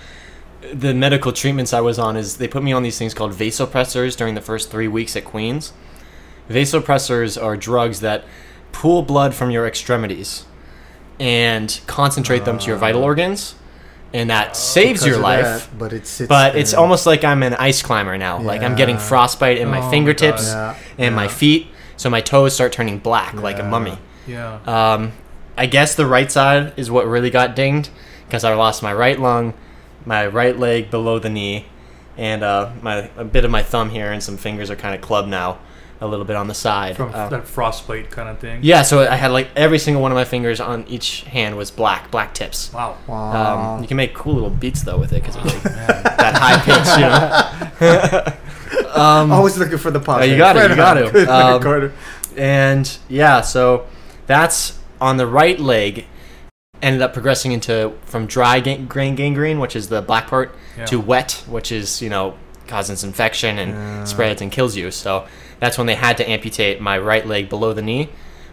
the medical treatments I was on is they put me on these things called vasopressors during the first three weeks at Queens. Vasopressors are drugs that pool blood from your extremities and concentrate them to your vital ah. organs, and that saves your life. that, but it sits But it's almost like I'm an ice climber now. Like I'm getting frostbite in Oh my my fingertips God. and my feet, so my toes start turning black like a mummy. Yeah. Um, I guess the right side is what really got dinged because I lost my right lung, my right leg below the knee, and uh, my a bit of my thumb here and some fingers are kind of clubbed now, a little bit on the side. From Uh, that frostbite kind of thing. yeah, so I had like every single one of my fingers on each hand was black, black tips. Wow. Wow. Um, you can make cool little beats though with it because it's like that high pitch, you know. um, Always looking for the positive. you got it, you got it. Um, And yeah, so that's on the right leg. Ended up progressing into from dry gang- grain gangrene, which is the black part, Yeah. to wet, which is you know causes infection and Yeah. spreads and kills you. So that's when they had to amputate my right leg below the knee,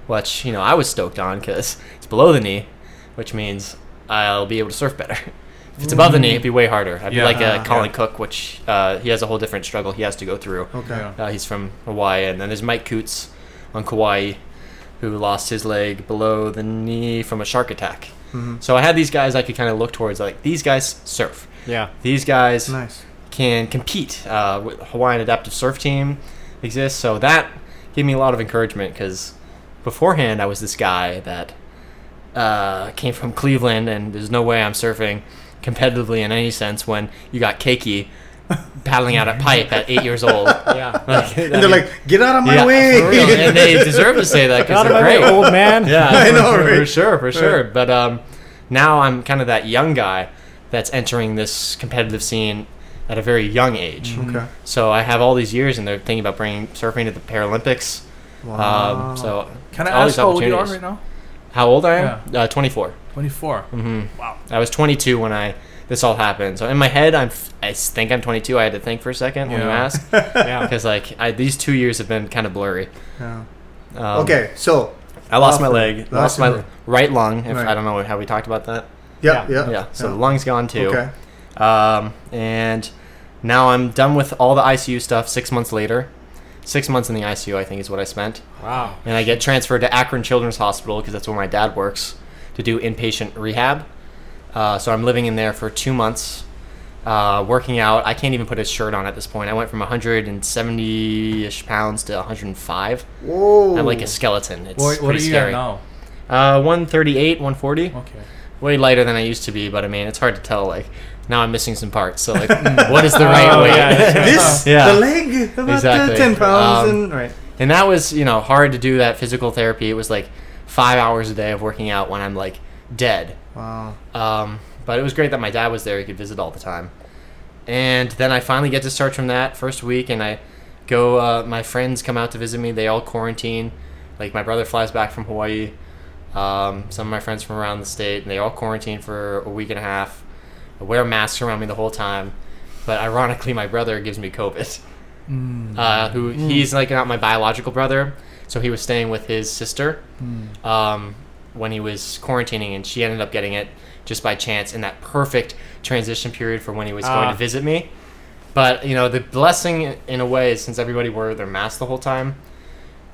which you know I was stoked on because it's below the knee, which means I'll be able to surf better. If it's above the knee, it'd be way harder. I'd Yeah. be like Ah, a Colin yeah. Cook, which uh, he has a whole different struggle he has to go through. Okay. Yeah. Uh, he's from Hawaii, and then there's Mike Coots on Kauai, who lost his leg below the knee from a shark attack. Mhm. So I had these guys I could kind of look towards, like these guys surf. yeah These guys Nice. can compete. Uh, with Hawaiian Adaptive Surf Team exists, so that gave me a lot of encouragement because beforehand I was this guy that uh, came from Cleveland, and there's no way I'm surfing competitively in any sense when you got Keiki paddling out a pipe at eight years old. yeah Like, And they're like, get out of my yeah, way. and they deserve to say that because they're my way, great. old man Yeah, I for, know, for, right? for sure, for sure. But um, now I'm kind of that young guy that's entering this competitive scene at a very young age. okay. So I have all these years, and they're thinking about bringing surfing to the Paralympics. Wow. Um, so Can I ask these how old you are right now? How old I am? Uh, 24. 24. hmm Wow. I was 22 when I this all happened. So in my head, I'm f- I think I'm 22. I had to think for a second when you asked yeah because like I, these two years have been kind of blurry. Yeah. Um, okay, so I lost my leg. Lost Lost my leg. right lung. If Right. I don't know how we talked about that. yeah, Yeah. yeah, Yeah. So yeah. the lung's gone too. Okay. Um, and now I'm done with all the ICU stuff. Six months later, six months in the ICU, I think, is what I spent. Wow. And I get transferred to Akron Children's Hospital because that's where my dad works to do inpatient rehab. Uh, so I'm living in there for two months, uh, working out. I can't even put a shirt on at this point. I went from 170 ish pounds to 105. Whoa. I'm like a skeleton. It's What, what are you scary. at now? Uh, 138, 140. Okay. Way lighter than I used to be, but I mean, it's hard to tell. Like now, I'm missing some parts. So like, what is the right Oh, weight? yeah, that's right. this Yeah. the leg about Exactly. the ten pounds Um, and right. And that was, you know, hard to do that physical therapy. It was like five hours a day of working out when I'm like dead. Wow. Um, but it was great that my dad was there. He could visit all the time. And then I finally get discharged from that first week, and I go. Uh, my friends come out to visit me. They all quarantine. Like my brother flies back from Hawaii. Um, some of my friends from around the state, and they all quarantine for a week and a half. I wear masks around me the whole time. But ironically, my brother gives me COVID. Uh, who he's like not my biological brother, so he was staying with his sister um, when he was quarantining, and she ended up getting it just by chance in that perfect transition period for when he was going Ah. to visit me. But you know, the blessing in a way is since everybody wore their mask the whole time,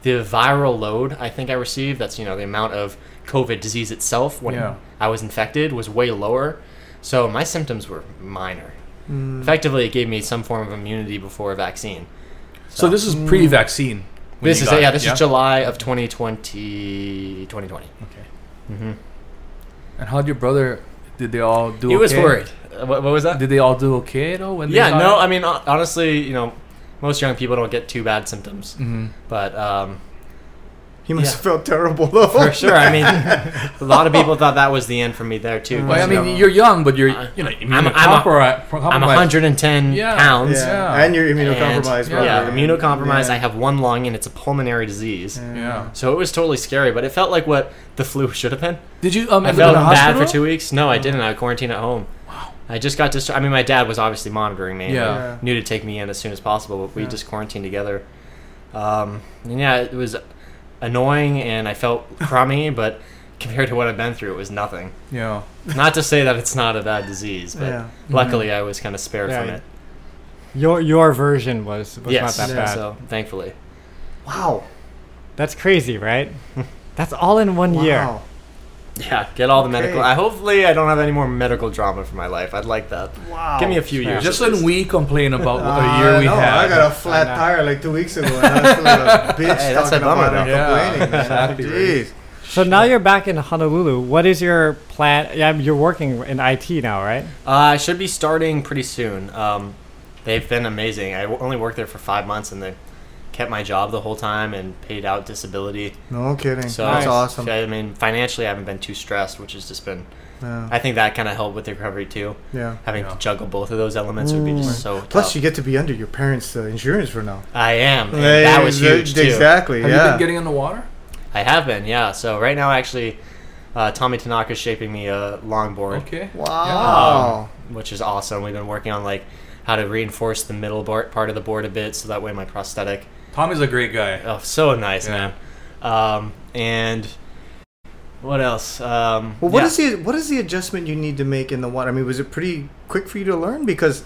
the viral load I think I received, that's you know the amount of COVID disease itself when Yeah. I was infected was way lower. So my symptoms were minor. Mm. Effectively, it gave me some form of immunity before a vaccine. So this is pre-vaccine. This is yeah, it, this is July of 2020. 2020. Okay. hmm And how'd your brother? Did they all do? He was worried. Uh, What, what was that? Did they all do okay though? When yeah, no, I mean honestly, you know, most young people don't get too bad symptoms, hmm but um, He must Yeah. have felt terrible though. for sure. I mean, a lot of people thought that was the end for me there too. Well, I but, mean, Yeah. you're young, but you're you know I'm- I'm a- immunocompromised. I'm 110 Yeah. pounds. yeah. Yeah. And you're immunocompromised. And, brother. yeah, immunocompromised. Yeah. I have one lung and it's a pulmonary disease. Yeah. So it was totally scary, but it felt like what the flu should have been. Did you um I felt up in a bad hospital? for two weeks. No, I didn't. I quarantined at home. Wow. I just got discharged. I mean, my dad was obviously monitoring me. Yeah. Yeah. Knew to take me in as soon as possible, but we Yeah. just quarantined together. Um, and yeah, it was annoying and I felt crummy, but compared to what I've been through, it was nothing. Yeah. Not to say that it's not a bad disease, but Yeah. Mm-hmm. luckily I was kind of spared Yeah, from it. Your your version was was yes, not that Yeah. bad. so thankfully. Wow. That's crazy, right? That's all in one year. Wow. Yeah, get all the Okay. medical. I hopefully I don't have any more medical drama for my life. I'd like that. Wow. Give me a few years. Just when we complain about what Uh, a year we no, had. I got a flat I know. tire like two weeks ago, and I feel like a bitch Hey, that's a talking bummer, about it, though. Yeah, complaining. man. exactly, right. Jeez. So now you're back in Honolulu. What is your plan? Yeah, you're working in IT now, right? Uh, I should be starting pretty soon. Um, they've been amazing. I w- only worked there for five months, and they kept my job the whole time and paid out disability. No kidding. So That's Nice. awesome. I mean, financially, I haven't been too stressed, which has just been. Yeah. I think that kind of helped with the recovery too. yeah. Having Yeah. to juggle both of those elements would be just so Plus, tough. you get to be under your parents' uh, insurance for now. I am. and that was huge too. Exactly. Have yeah. you been getting in the water? I have been, yeah. So right now, actually, uh, Tommy is shaping me a longboard. Okay. wow. which is awesome. We've been working on like how to reinforce the middle bar- part of the board a bit, so that way my prosthetic. Tommy's a great guy. Oh, so nice, Yeah. man. Um, and what else? Um, Well, what yeah. is the what is the adjustment you need to make in the water? I mean, was it pretty quick for you to learn? Because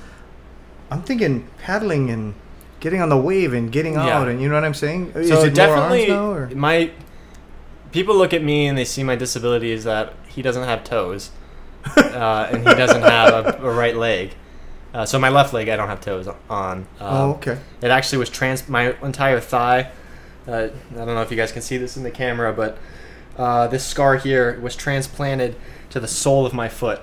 I'm thinking paddling and getting on the wave and getting Yeah. out, and you know what I'm saying. is So it definitely, more arms now, or? my people look at me and they see my disability is that he doesn't have toes, uh, and he doesn't have a, a right leg. Uh, so my left leg, I don't have toes on. Um, oh, okay. It actually was trans. My entire thigh. Uh, I don't know if you guys can see this in the camera, but uh, this scar here was transplanted to the sole of my foot.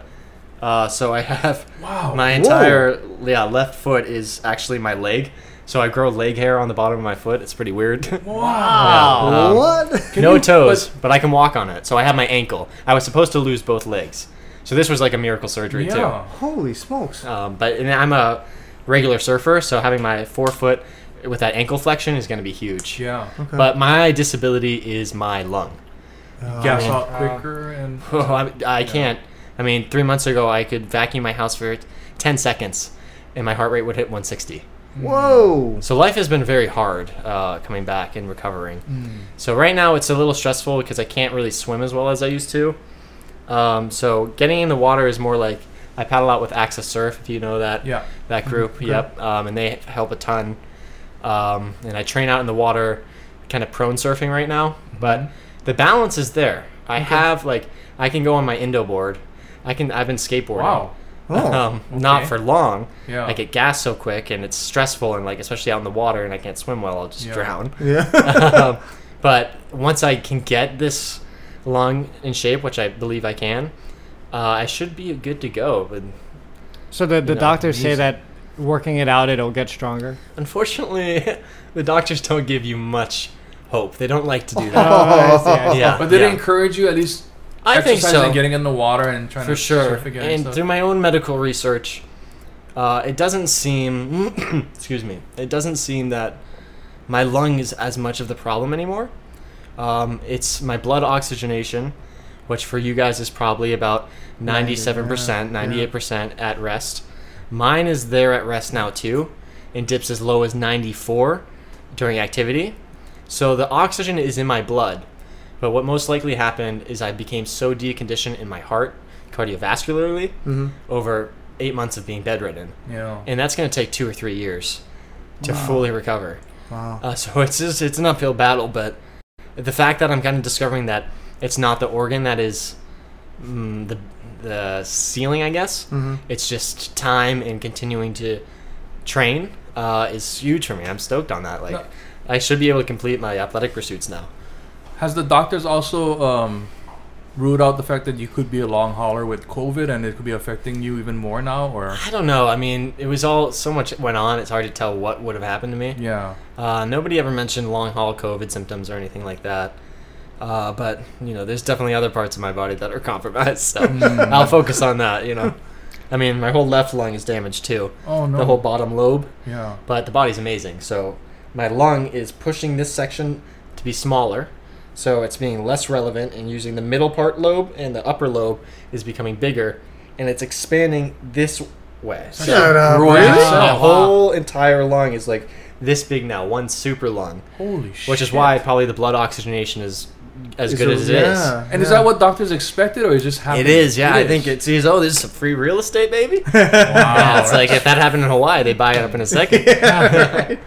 Uh, so I have Wow. my Whoa. entire yeah left foot is actually my leg. So I grow leg hair on the bottom of my foot. It's pretty weird. Wow. Um, what? No toes, but, I can walk on it. So I have my ankle. I was supposed to lose both legs. So this was like a miracle surgery too. Yeah. Holy smokes! Um, but and I'm a regular surfer, so having my forefoot with that ankle flexion is going to be huge. Yeah. Okay. But my disability is my lung. Uh, Gas mean, out quicker and. Oh, I, I can't. I mean, three months ago, I could vacuum my house for 10 seconds, and my heart rate would hit 160. Whoa! So life has been very hard uh, coming back and recovering. Mm. So right now, it's a little stressful because I can't really swim as well as I used to. Um, so getting in the water is more like I paddle out with Access Surf, if you know that Yeah. that group. Okay. Yep, um, and they help a ton. um, and I train out in the water, kind of prone surfing right now. But the balance is there. I have like I can go on my Indo board. I can. I've been skateboarding. Wow. Oh. Um, Not for long. Yeah. I get gas so quick, and it's stressful, and like especially out in the water, and I can't swim well. I'll just Yeah. drown. yeah. um, but once I can get this lung in shape, which I believe I can, uh, I should be good to go. But So the, the know, doctors say that working it out, it'll get stronger. unfortunately, the doctors don't give you much hope. They don't like to do Oh, that. I see, I see. yeah, But they yeah. encourage you at least I think exercising so. and getting in the water and trying for to sure. surf again and, And through my own medical research, uh, it doesn't seem, excuse me, it doesn't seem that my lung is as much of the problem anymore. Um, it's my blood oxygenation, which for you guys is probably about 97%, yeah, 98% at rest. Mine is there at rest now too, and dips as low as 94 during activity. So the oxygen is in my blood. But what most likely happened is I became so deconditioned in my heart, cardiovascularly, hmm over eight months of being bedridden. yeah. And that's going to take two or three years to fully recover. Wow. Uh, so it's just, it's an uphill battle, but the fact that I'm kind of discovering that it's not the organ that is mm, the the ceiling, I guess. hmm It's just time and continuing to train uh, is huge for me. I'm stoked on that. Like, No. I should be able to complete my athletic pursuits now. Has the doctors also um, ruled out the fact that you could be a long hauler with COVID and it could be affecting you even more now? Or I don't know. I mean, it was all so much went on. It's hard to tell what would have happened to me. yeah, Uh, nobody ever mentioned long haul COVID symptoms or anything like that. Uh, but you know, there's definitely other parts of my body that are compromised. So Mm. I'll focus on that. You know, I mean, my whole left lung is damaged too, oh no, the whole bottom lobe. yeah, But the body's amazing. So my lung is pushing this section to be smaller. So it's being less relevant and using the middle part lobe and the upper lobe is becoming bigger and it's expanding this way. So Shut up. Really? Really? my Oh, whole entire lung is like this big now, one super lung. holy shit! Which is why probably the blood oxygenation is as good as it is. yeah, And is that what doctors expected, or is it just happening? It is, yeah. I is. think it sees, oh, this is some free real estate, baby. Wow, yeah, it's like if that happened in Hawaii, they buy it up in a second.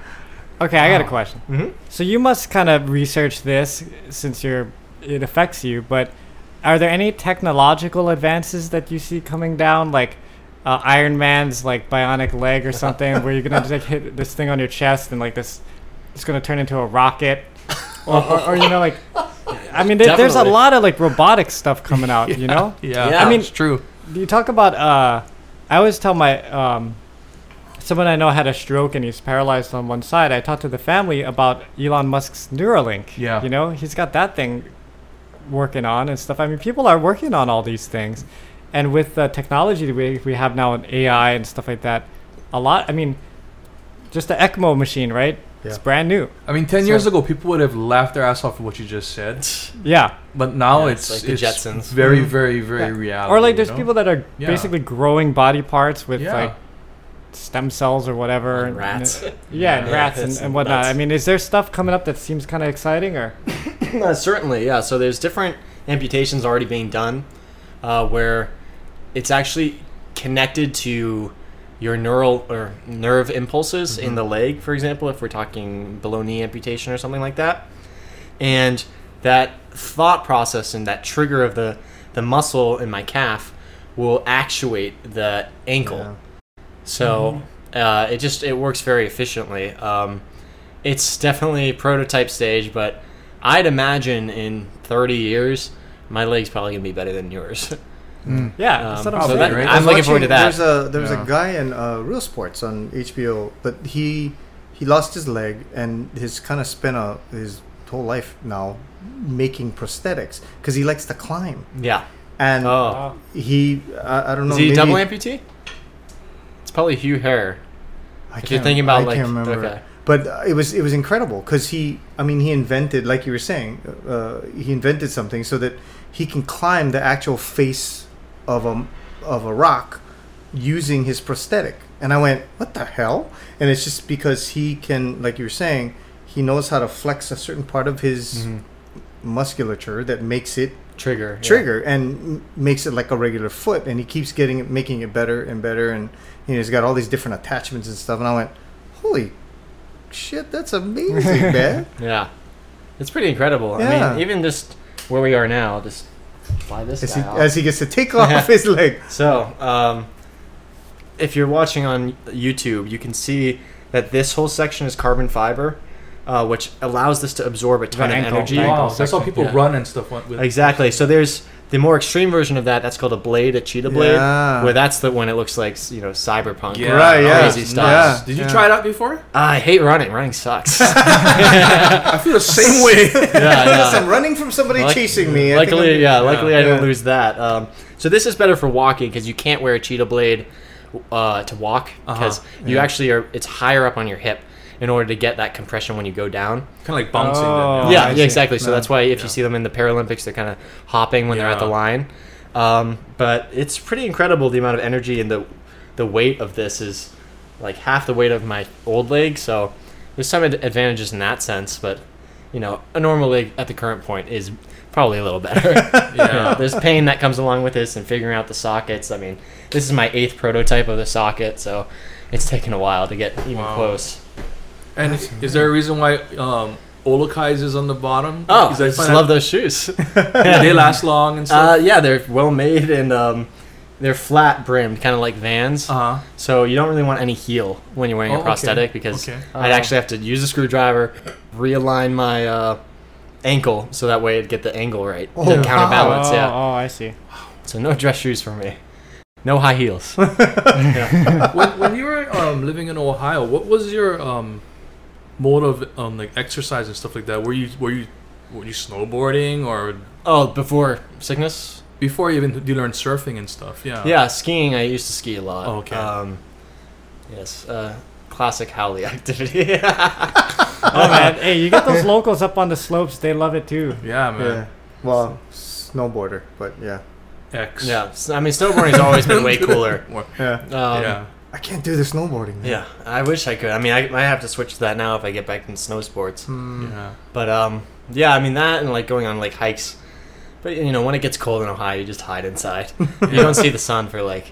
Okay, I got a Wow. question. hmm So you must kind of research this since you're it affects you, but are there any technological advances that you see coming down, like uh, Iron Man's like bionic leg or something, where you're gonna just like hit this thing on your chest and like this, it's gonna turn into a rocket, or, or, or you know like, I mean, there, there's a lot of like robotic stuff coming out, you know. Yeah, Yeah. I mean- it's true. Do you talk about uh, I always tell my um, someone I know had a stroke and he's paralyzed on one side. I talked to the family about Elon Musk's Neuralink. Yeah. You know, he's got that thing working on and stuff. I mean, people are working on all these things. And with the technology that we, we have now in AI and stuff like that, a lot, I mean, just the ECMO machine, right? Yeah. It's brand new. I mean, ten So- years ago, people would have laughed their ass off at what you just said, Yeah. but now Yeah, it's, it's like the it's Jetsons. very, Mhm. very, very Yeah. reality. or like you there's know? people that are Yeah. basically growing body parts with Yeah. like stem cells or whatever. And rats. Yeah, and Yeah, rats it's and, and whatnot. nuts. I mean, is there stuff coming up that seems kind of exciting or? Uh, certainly, yeah. So there's different amputations already being done, uh, where it's actually connected to your neural or nerve impulses in the leg, for example, if we're talking below knee amputation or something like that, and that thought process and that trigger of the the muscle in my calf will actuate the ankle. Yeah. So uh, it just it works very efficiently. Um, it's definitely prototype stage, but I'd imagine in 30 years my leg's probably gonna be better than yours. Mm. Yeah, Um, that's I'm so that- right? I'm I was looking forward to that. There's a there's Yeah. a guy in uh, Real Sports on HBO, but he he lost his leg and his kind of spent a, his whole life now making prosthetics because he likes to climb yeah. and Oh, he I, I don't know is he a maybe- double amputee? Probably Hugh Herr. I If you're can't- thinking about I like can't remember. okay, But uh, it was it was incredible because he I mean he invented like you were saying uh, he invented something so that he can climb the actual face of a of a rock using his prosthetic and I went what the hell and it's just because he can like you were saying he knows how to flex a certain part of his Mhm. musculature that makes it trigger. yeah. trigger and m- makes it like a regular foot and he keeps getting it making it better and better and you know he's got all these different attachments and stuff and i went holy shit, that's amazing, man. Yeah, it's pretty incredible. I mean, even just where we are now, just fly this As guy he, as he gets to take off his leg. So, um, if you're watching on YouTube, you can see that this whole section is carbon fiber, uh, which allows this to absorb a ton The of energy. ankle Wow, that's how people Yeah. run and stuff with. Exactly. So there's the more extreme version of that. That's called a blade, a cheetah blade, Yeah. where that's the when it looks like you know cyberpunk. Yeah. Right, yeah. Crazy stuff. Yeah. Did you yeah. try it out before? I hate running. Running sucks. I feel the same way. yeah, yeah. Yes, I'm running from somebody Luck- chasing me. I Luckily, I'm- yeah, luckily I didn't Yeah. lose that. Um, so this is better for walking because you can't wear a cheetah blade uh, to walk because Uh-huh, you yeah. actually are. It's higher up on your hip in order to get that compression when you go down. kind of like bouncing. Oh, then, yeah, yeah, see. exactly. So No. that's why if Yeah. you see them in the Paralympics, they're kind of hopping when they're at the line. Um, but it's pretty incredible the amount of energy and the the weight of this is like half the weight of my old leg. So there's some ad- advantages in that sense, but you know, a normal leg at the current point is probably a little better. yeah. Yeah, there's pain that comes along with this and figuring out the sockets. I mean, this is my eighth prototype of the socket, so it's taken a while to get even Wow. close. And is there a reason why um, OluKais is on the bottom? Oh, I just love that those shoes. they last long and Uh, stuff. yeah, they're well made and um, they're flat brimmed, kind of like Vans. Uh huh. So you don't really want any heel when you're wearing Oh, a okay. prosthetic because Okay. I'd Oh. actually have to use a screwdriver, realign my uh, ankle so that way I'd get the angle right Oh, to wow. counterbalance. oh, Yeah. oh, I see. So no dress shoes for me. No high heels. when, when you were um, living in Ohio, what was your um, mode of um, like exercise and stuff like that? Were you were you were you snowboarding or oh, before sickness? before you even you learned surfing and stuff? Yeah. Yeah, skiing. I used to ski a lot. Oh, okay. Um, yes, uh, classic haole activity. Oh man, hey, you get those locals up on the slopes; they love it too. Yeah, man. Yeah. Well, snowboarder, but yeah. X. yeah, I mean snowboarding's always been way cooler. Yeah. Um, yeah. I can't do the snowboarding. man. Yeah, I wish I could. I mean, I might have to switch to that now if I get back in snow sports. Mm. Yeah. But um, yeah, I mean that and like going on like hikes. But you know, when it gets cold in Ohio, you just hide inside. you don't see the sun for like,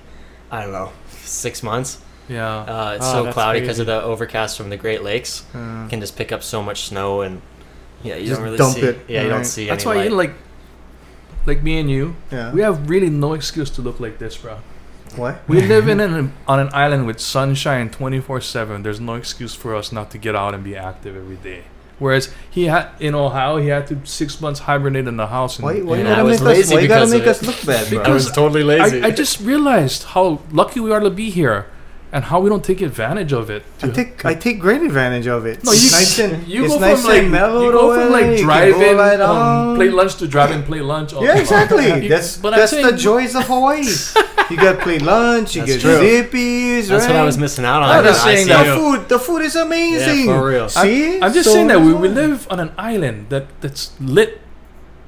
I don't know, six months. Yeah. Uh, it's Oh, so cloudy because of the overcast from the Great Lakes. You can just pick up so much snow and yeah, you Just don't really dump see. it, Yeah, you don't right. see That's any why light. you like, like me and you, yeah. we have really no excuse to look like this, bro. What? We live in an on an island with sunshine twenty four seven. There's no excuse for us not to get out and be active every day. Whereas he had in Ohio, he had to six months hibernate in the house. And, Why, why you gotta I was make us? lazy Why you gotta make us look bad, bro? I was totally lazy. I, I just realized how lucky we are to be here, and how we don't take advantage of it. I take I take great advantage of it. No, it's you, nice and you it's go nice from like and mellow you go to from like you can drive go in, right um, play lunch to drive in, play lunch. all Yeah, exactly. time. You- that's but I'm that's the joys of Hawaii. you got play lunch, you That's get true. zippies. That's what I was missing out on. I'm just saying that- ICU. food, the food is amazing. Yeah, for real. See, I'm just So saying that we, we live on an island that that's lit,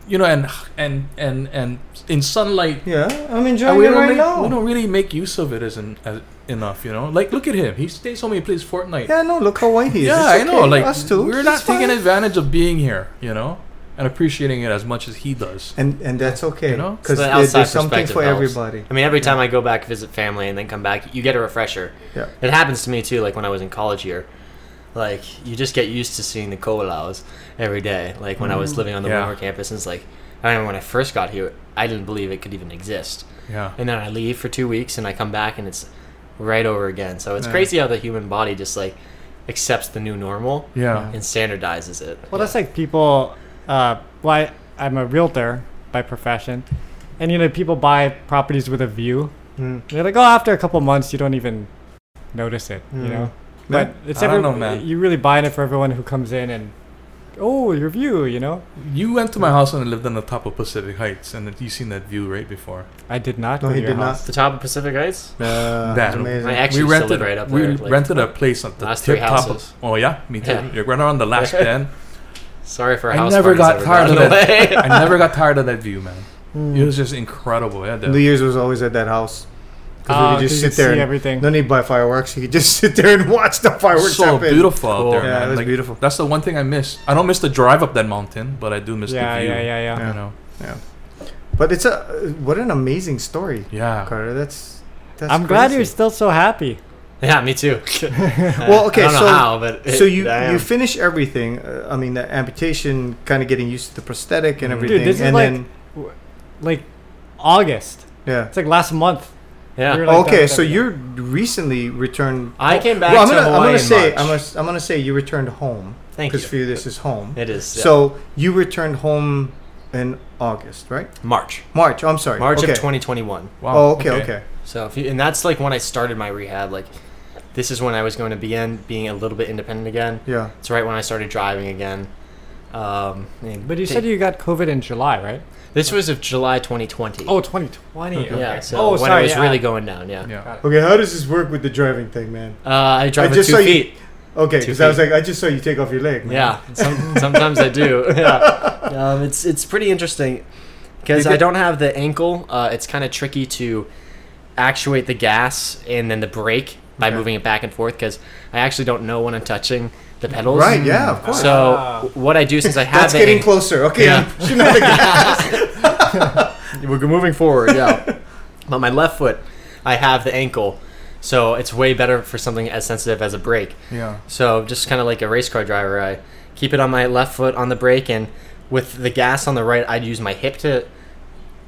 you know, and and and and in sunlight. Yeah, I'm enjoying it right make, now. we don't really make use of it as, an, as enough, you know. Like look at him; he stays home, he plays Fortnite. Yeah, no, look how white he is. Yeah, It's I know. Like us too. we're It's not taking fine. advantage of being here, you know, and appreciating it as much as he does. and and that's okay. You know? because So the there, there's something for helps. everybody. I mean, every time I go back visit family and then come back, you get a refresher. Yeah. It happens to me too. Like when I was in college here, like you just get used to seeing the Ko'olaus every day. Like when I was mm-hmm. living on the Yeah. Wilmer campus, and it's like I remember when I first got here, I didn't believe it could even exist. Yeah, And then I leave for two weeks, and I come back, and it's right over again. So it's Yeah. crazy how the human body just like accepts the new normal yeah, and standardizes it. Well, that's like people. Uh, well, I, I'm a realtor by profession, and you know people buy properties with a view. Mm. They're like, oh, after a couple months, you don't even notice it. You Mm. know, Yeah. but it's I don't every, know, man. You really buying it for everyone who comes in and, oh, your view. You know, You went to my house and I lived on the top of Pacific Heights, and you seen that view right before. I did not. No, go to he your did not. house. the top of Pacific Heights. Uh, Bad. amazing. I actually we still rented live right up we there, like- rented a place at the Last three tip top houses. of. Oh yeah, me too. Yeah. You're right around the last bend. Sorry for I house never got that tired of down the that. I never got tired of that view, man. Hmm. It was just incredible. Yeah, New Year's was always at that house. Because Ah, we could 'cause just you sit there. see And, everything. no need to buy fireworks. You could just sit there and watch the fireworks so happen. beautiful out Cool. there, Yeah, man. it was Like, beautiful. That's the one thing I miss. I don't miss the drive up that mountain, but I do miss yeah, the view. yeah, yeah, yeah, Yeah. You know. Yeah. But it's a what an amazing story, Yeah. Carter. That's that's. I'm glad you're still so happy. Yeah, me too. Well, okay, I don't know so how, but so you you finish everything. Uh, I mean, the amputation, kind of getting used to the prosthetic and everything, Dude, this is and like then like August. yeah. It's like last month. Yeah. You're like- okay, done so with you're recently returned. I came back Well, I'm to gonna, I'm gonna in say March. I'm gonna, I'm gonna say you returned home Thank you. because for you this is home. It is. yeah. So you returned home in August, right? March, March. Oh, I'm sorry. March okay. of 2021. Wow. Oh, okay, okay. So, if you, and that's like when I started my rehab. Like, this is when I was going to begin being a little bit independent again. Yeah. It's right when I started driving again. Um, But you ta- said you got COVID in July, right? This was of July 2020. Oh, 2020. Okay. Okay. yeah. So oh, when sorry. it was yeah. really going down. Yeah. Yeah. Okay, how does this work with the driving thing, man? Uh, I drive I with just two saw you- feet. Okay, because I was like, I just saw you take off your leg. Man. Yeah, some, sometimes I do. Yeah, um, it's it's pretty interesting because I don't have the ankle. Uh, it's kind of tricky to actuate the gas and then the brake by Okay. moving it back and forth because I actually don't know when I'm touching the pedals. Right. Yeah. Of course. So Ah. what I do since I have That's the getting an- closer. Okay. Yeah. You know the gas. we're moving forward. Yeah, but my left foot, I have the ankle, so it's way better for something as sensitive as a brake. Yeah. So just kind of like a race car driver, I keep it on my left foot on the brake, and with the gas on the right, I'd use my hip to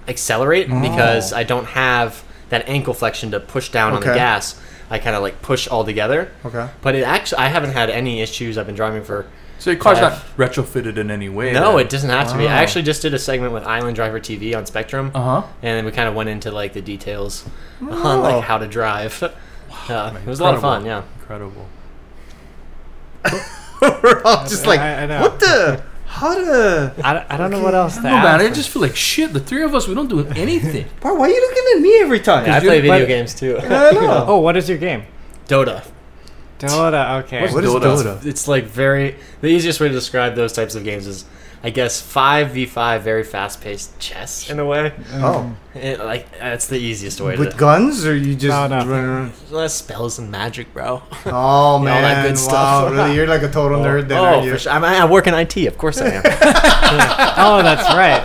accelerate because I don't have that ankle flexion to push down on the gas. I kind of like push all together. Okay. But it actually, I haven't had any issues. I've been driving for. So your car's Yeah. not retrofitted in any way. No, it doesn't have to be. I actually just did a segment with Island Driver TV on Spectrum, Uh huh. and then we kind of went into like the details on Oh. like how to drive. Yeah, it was a lot of fun. Yeah. Incredible. We're all just like, I- I know. what the? How to? I, don't- I don't know what else to No, ask. man, I just feel like shit. The three of us, we don't do anything. Bro, why are you looking at me every time? Yeah, I play video but- games too. I know. Oh, what is your game? Dota. Dota. Okay. What's What is Dota? Dota? It's like very. The easiest way to describe those types of games is, I guess, five v five, very fast paced chess in a way. Oh, It, like that's the easiest way with to. guns or you just No, no. run around? Less spells and magic, bro. Oh man, that good wow, stuff. really? You're like a total oh. nerd then, oh, aren't you? for sure. I, mean, I work in IT, of course I am. oh, that's right.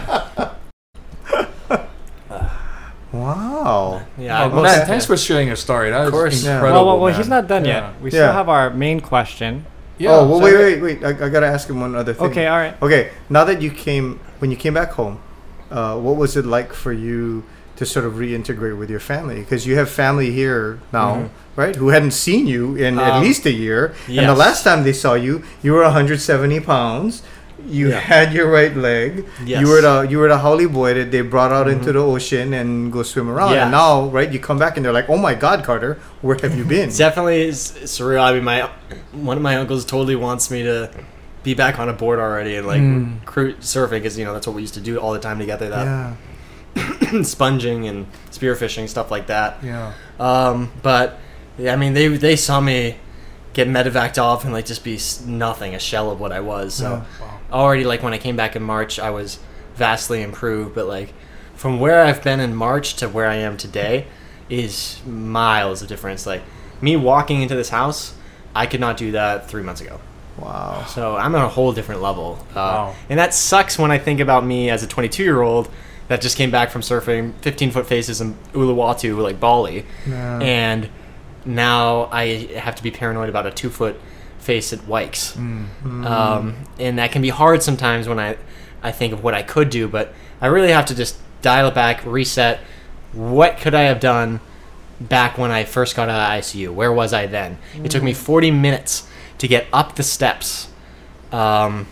Wow. yeah, Oh, most- man, thanks for sharing your story. That was course. Yeah. incredible. Well, well, well, man. he's not done Yeah. yet. We Yeah. still have our main question. Yeah, oh, well, so- wait, wait, wait. I, I gotta ask him one other thing. Okay, all right. Okay, now that you came, when you came back home, uh, what was it like for you to sort of reintegrate with your family? Because you have family here now, right? Who hadn't seen you in at Mm-hmm. Um, least a year, and the last time they saw you, you were 170 pounds. You Yeah. had your right leg. Yes. You were the you were the haole boy that they brought out into the ocean and go swim around. Yeah. And now, right, you come back and they're like, "Oh my God, Carter, where have you been?" Definitely is surreal. I mean, my one of my uncles totally wants me to be back on a board already and like Mm. surfing because you know that's what we used to do all the time together. That yeah. sponging and spearfishing stuff like that. Yeah. Um, but yeah, I mean, they they saw me get medevaced off and like just be nothing, a shell of what I was. So Yeah. Already like when I came back in March, I was vastly improved. But like from where I've been in March to where I am today is miles of difference. Like me walking into this house, I could not do that three months ago. Wow. So I'm on a whole different level. Uh, Wow. And that sucks when I think about me as a 22 year old that just came back from surfing 15 foot faces in Uluwatu, like Bali. Yeah. And now I have to be paranoid about a two foot face at Wikes. Mm. Um, and that can be hard sometimes when I, I think of what I could do, but I really have to just dial it back, reset. What could I have done back when I first got out of ICU? Where was I then? It took me 40 minutes to get up the steps um,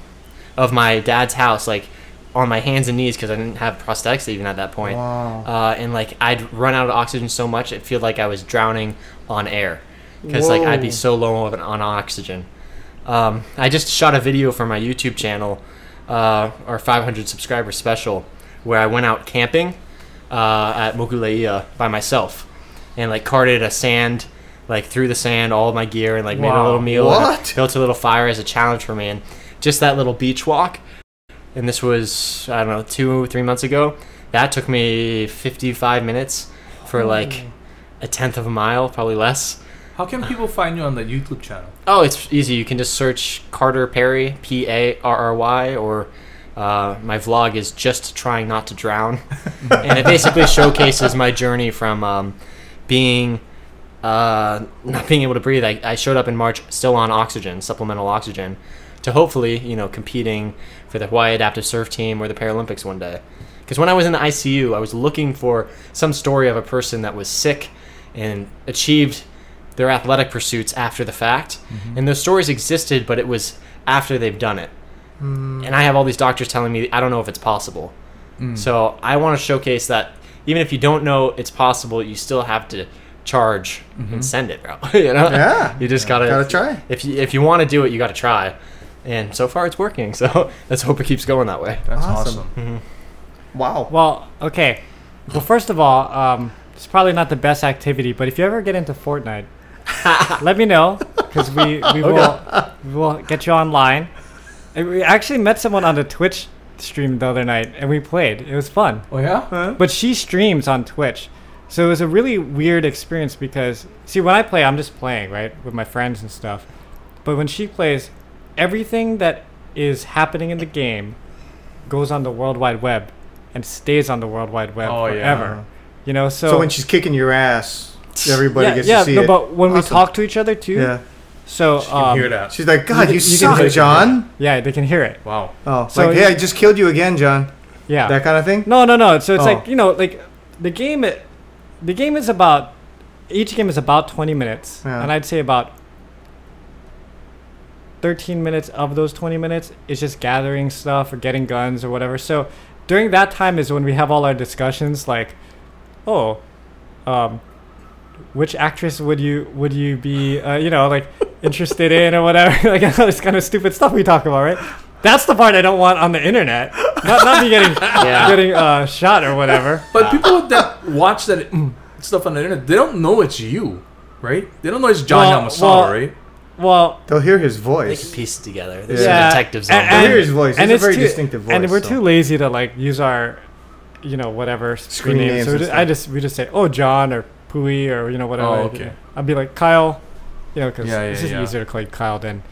of my dad's house, like on my hands and knees because I didn't have prosthetics even at that point. Wow. Uh, and like I'd run out of oxygen so much, it felt like I was drowning on air because like I'd be so low on, on oxygen. Um, I just shot a video for my YouTube channel, uh, our 500 subscriber special, where I went out camping uh, at Mokuleia by myself and like carted a sand like through the sand, all of my gear, and like made a little meal. What? built a little fire as a challenge for me, and just that little beach walk. And this was I don't know two three months ago. That took me 55 minutes for like a tenth of a mile, probably less. How can people find you on the YouTube channel? Oh, it's easy. You can just search Carter Parry, P A R R Y, or uh, my vlog is just trying not to drown, and it basically showcases my journey from um, being uh, not being able to breathe, I, I showed up in March still on oxygen, supplemental oxygen, to hopefully, you know, competing for the Hawaii Adaptive Surf Team or the Paralympics one day. Because when I was in the ICU, I was looking for some story of a person that was sick and achieved their athletic pursuits after the fact. Mm-hmm. And those stories existed, but it was after they've done it. Hmm. And I have all these doctors telling me, I don't know if it's possible. Hmm. So I want to showcase that even if you don't know it's possible, you still have to charge mm-hmm. and send it, bro. you know? Yeah. You just gotta Gotta try. If you if you want to do it, you got to try. And so far, it's working. So let's hope it keeps going that way. That's Awesome. awesome. Mm-hmm. Wow. Well, okay. Well, first of all, um, it's probably not the best activity, but if you ever get into Fortnite, let me know because we we will we will get you online. And we actually met someone on the Twitch stream the other night, and we played. It was fun. Oh yeah. Huh? But she streams on Twitch. So it was a really weird experience because see when I play I'm just playing, right? With my friends and stuff. But when she plays, everything that is happening in the game goes on the World Wide Web and stays on the World Wide Web Oh, yeah. forever. You know, so, So, when she's kicking your ass, everybody yeah, gets yeah, to see no, it. but when we talk to each other too, yeah. so You can um, hear that. She's like, God, you, you can suck, hear it. John. yeah, they can hear it. Wow. Oh, So like, you- hey, I just killed you again, John. Yeah. That kind of thing. No, no, no. So it's Oh. like you know, like the game. The game is about each game is about twenty minutes, Yeah. and I'd say about thirteen minutes of those twenty minutes is just gathering stuff or getting guns or whatever. So during that time is when we have all our discussions, like, oh, um, which actress would you would you be, uh, you know, like interested in or whatever, like all this kind of stupid stuff we talk about, right? That's the part I don't want on the internet. Not, not me getting Yeah. getting uh, shot or whatever. But people that watch that stuff on the internet, they don't know it's you, right? They don't know it's John Well, Yamasawa, well, right? They'll They'll hear his voice. They can piece it together. There's Yeah. some detectives and, on I and, hear his voice. He and has a very too- distinctive voice. And we're so. too lazy to like use our, you know, whatever screen, Screen names. names So just, I just we just say, oh, John or Pui or you know whatever. Oh, okay. I'd be like Kyle, you know, because Yeah, it's yeah, just yeah. easier to call you Kyle than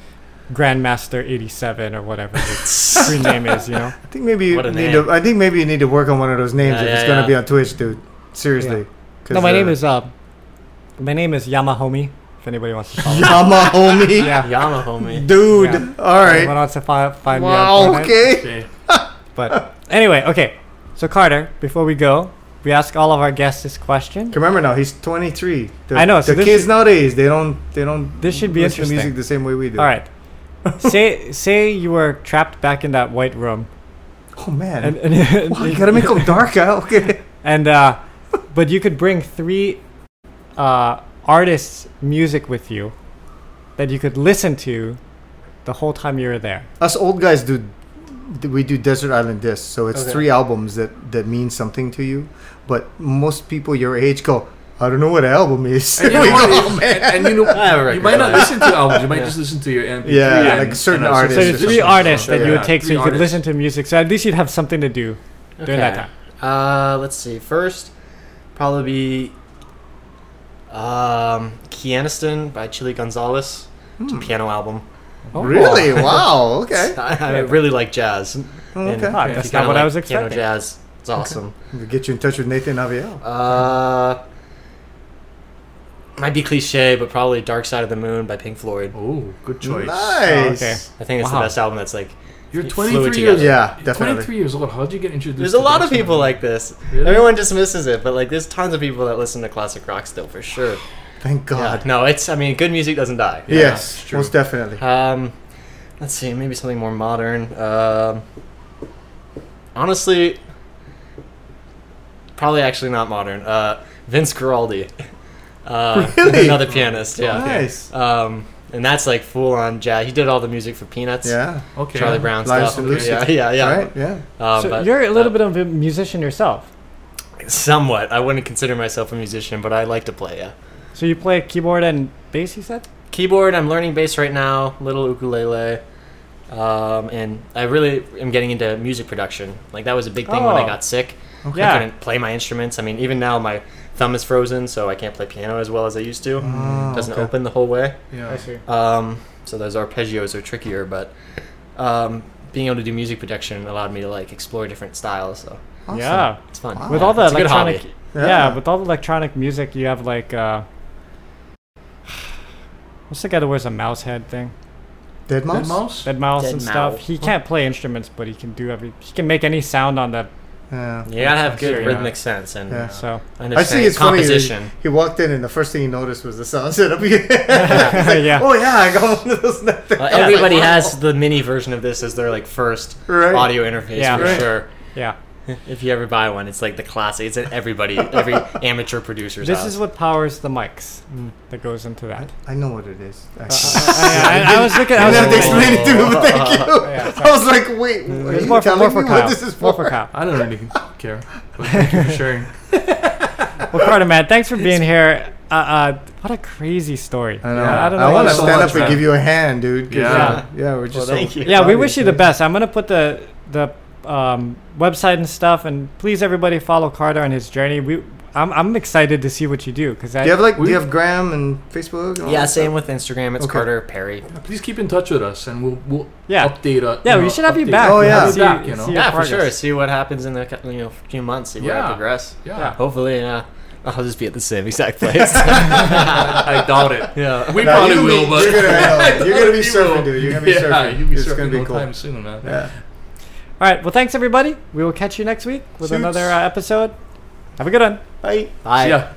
Grandmaster eighty seven or whatever the screen name is. You know. I think maybe you need name. to. I think maybe you need to work on one of those names Yeah, if yeah, it's gonna yeah. be on Twitch, dude. Seriously. 'Cause, No, my name uh, is uh, my name is Yamahomi. If anybody wants to follow. me. Yama homie. yeah. Yama homie. Dude. Yeah. All right. Anyone wants to fi- find me Wow. Okay. Okay. But anyway, okay. So Carter, before we go, we ask all of our guests this question. Remember now, he's 23. The, I know, so the kids should- nowadays they don't they don't. This should be listen to interesting. music the same way we do. All right. say say you were trapped back in that white room, Oh man. and and, wow, you gotta make them dark, Al. Okay. and uh, but you could bring three uh, artists' music with you that you could listen to the whole time you were there. Us old guys do. We do Desert Island Disc, so it's Okay. three albums that that mean something to you. But most people your age go, I don't know what album is. And you know what? go, and, man. and you know, I have a you might not listen to albums. You might Yeah. just listen to your MP3. Yeah, and- like certain and, artists So there's three something. artists that you would take, so Three you could listen to music. So at least you'd have something to do during that time. Uh, let's see. First, probably be um, Kianiston by Chilly Gonzales. It's a piano album. Oh. Really? Wow. Okay. I, I really like jazz. Okay. And if that's not kinda what I was was Piano jazz. It's awesome. We'll get you in touch with Nathan Aweau. Uh, might be cliche, but probably Dark Side of the Moon by Pink Floyd. Oh, good choice. Nice. okay. I think it's Wow. the best album that's like. You're It 23 years. together. Yeah, definitely. 23 years old. How did you get introduced? There's to a lot this of people like this. Really? Everyone dismisses it, but like there's tons of people that listen to classic rock still for sure. Thank Yeah, God. no, it's. I mean, good music doesn't die. yes, it's true. most definitely. Um, let's see, maybe something more modern. Um, honestly, probably actually not modern. Uh, Vince Guaraldi, uh, Really? another pianist. Yeah. Nice. Um, and that's like full on jazz. He did all the music for Peanuts. Yeah. Okay. Charlie Brown Lives stuff. and Lucy. Yeah, yeah, yeah. Right. Yeah. Um, so but, you're a little uh, bit of a musician yourself. somewhat. I wouldn't consider myself a musician, but I like to play. Yeah. So you play keyboard and bass, you said? keyboard i'm learning bass right now little ukulele um, and i really am getting into music production like that was a big thing when i Oh. got sick Okay. Yeah. i couldn't play my instruments i mean even now my thumb is frozen so i can't play piano as well as i used to Oh, doesn't okay. open the whole way Yeah. I see. um, so those arpeggios are trickier but um, being able to do music production allowed me to like explore different styles so Awesome. Yeah. it's fun Wow. With all the It's electronic yeah. Yeah. with all the electronic music you have like uh What's the guy that wears a mouse head thing? Dead mouse. Dead mouse? deadmau5 Dead and stuff. mouse. He can't play instruments, but he can do every. He can make any sound on the. Yeah. You gotta have good Sure, yeah. rhythmic sense and Yeah. uh, So I see. It's funny. composition. He, he walked in, and the first thing he noticed was the sound setup. He's like, Yeah. Oh yeah, I got one of those. Uh, I was like, everybody wow. has the mini version of this as their like first Right. audio interface Yeah. for Right. sure. yeah, If you ever buy one, it's like the classic. It's at everybody, every amateur producer's this house. is what powers the mics that goes into that. I know what it is. Uh, actually. I, I- I was looking. I I was didn't have to explain it to him, but thank you. Yeah, I was like, wait, are There's you more for, telling more for me Kyle. what this is More for? for Kyle. I don't really care. But thank you for sharing. Well, Carter, man, thanks for being here. Uh, uh, what a crazy story. I know. I don't know. I want to so stand much, up and give you a hand, dude. Yeah. uh, yeah, we're just. Well, so thank you. Yeah, we wish you the best. I'm gonna put the the um, website and stuff, and please everybody follow Carter on his journey. We, I'm, I'm excited to see what you do because Do you have like? do We- you have Graham and Facebook? And all yeah, that same stuff? with Instagram. It's Okay. Carter Parry. Please keep in touch with us, and we'll we'll Yeah. update. Uh, yeah, you we should have you back. Oh, yeah. have back, you know. Yeah, for sure. See what happens in the you know few months. See where I Yeah. progress. Yeah. Hopefully, uh, I'll just be at the same exact place. I doubt it. yeah. We No, probably you'll will, be- but you're gonna- I you're gonna be We surfing, dude. You're gonna be yeah, surfing. You'll be It's surfing gonna be no cool. time soon, man. Yeah. All right. Well, thanks everybody. We will catch you next week with Shoots. another uh, episode. Have a good one. Bye. Bye. See ya.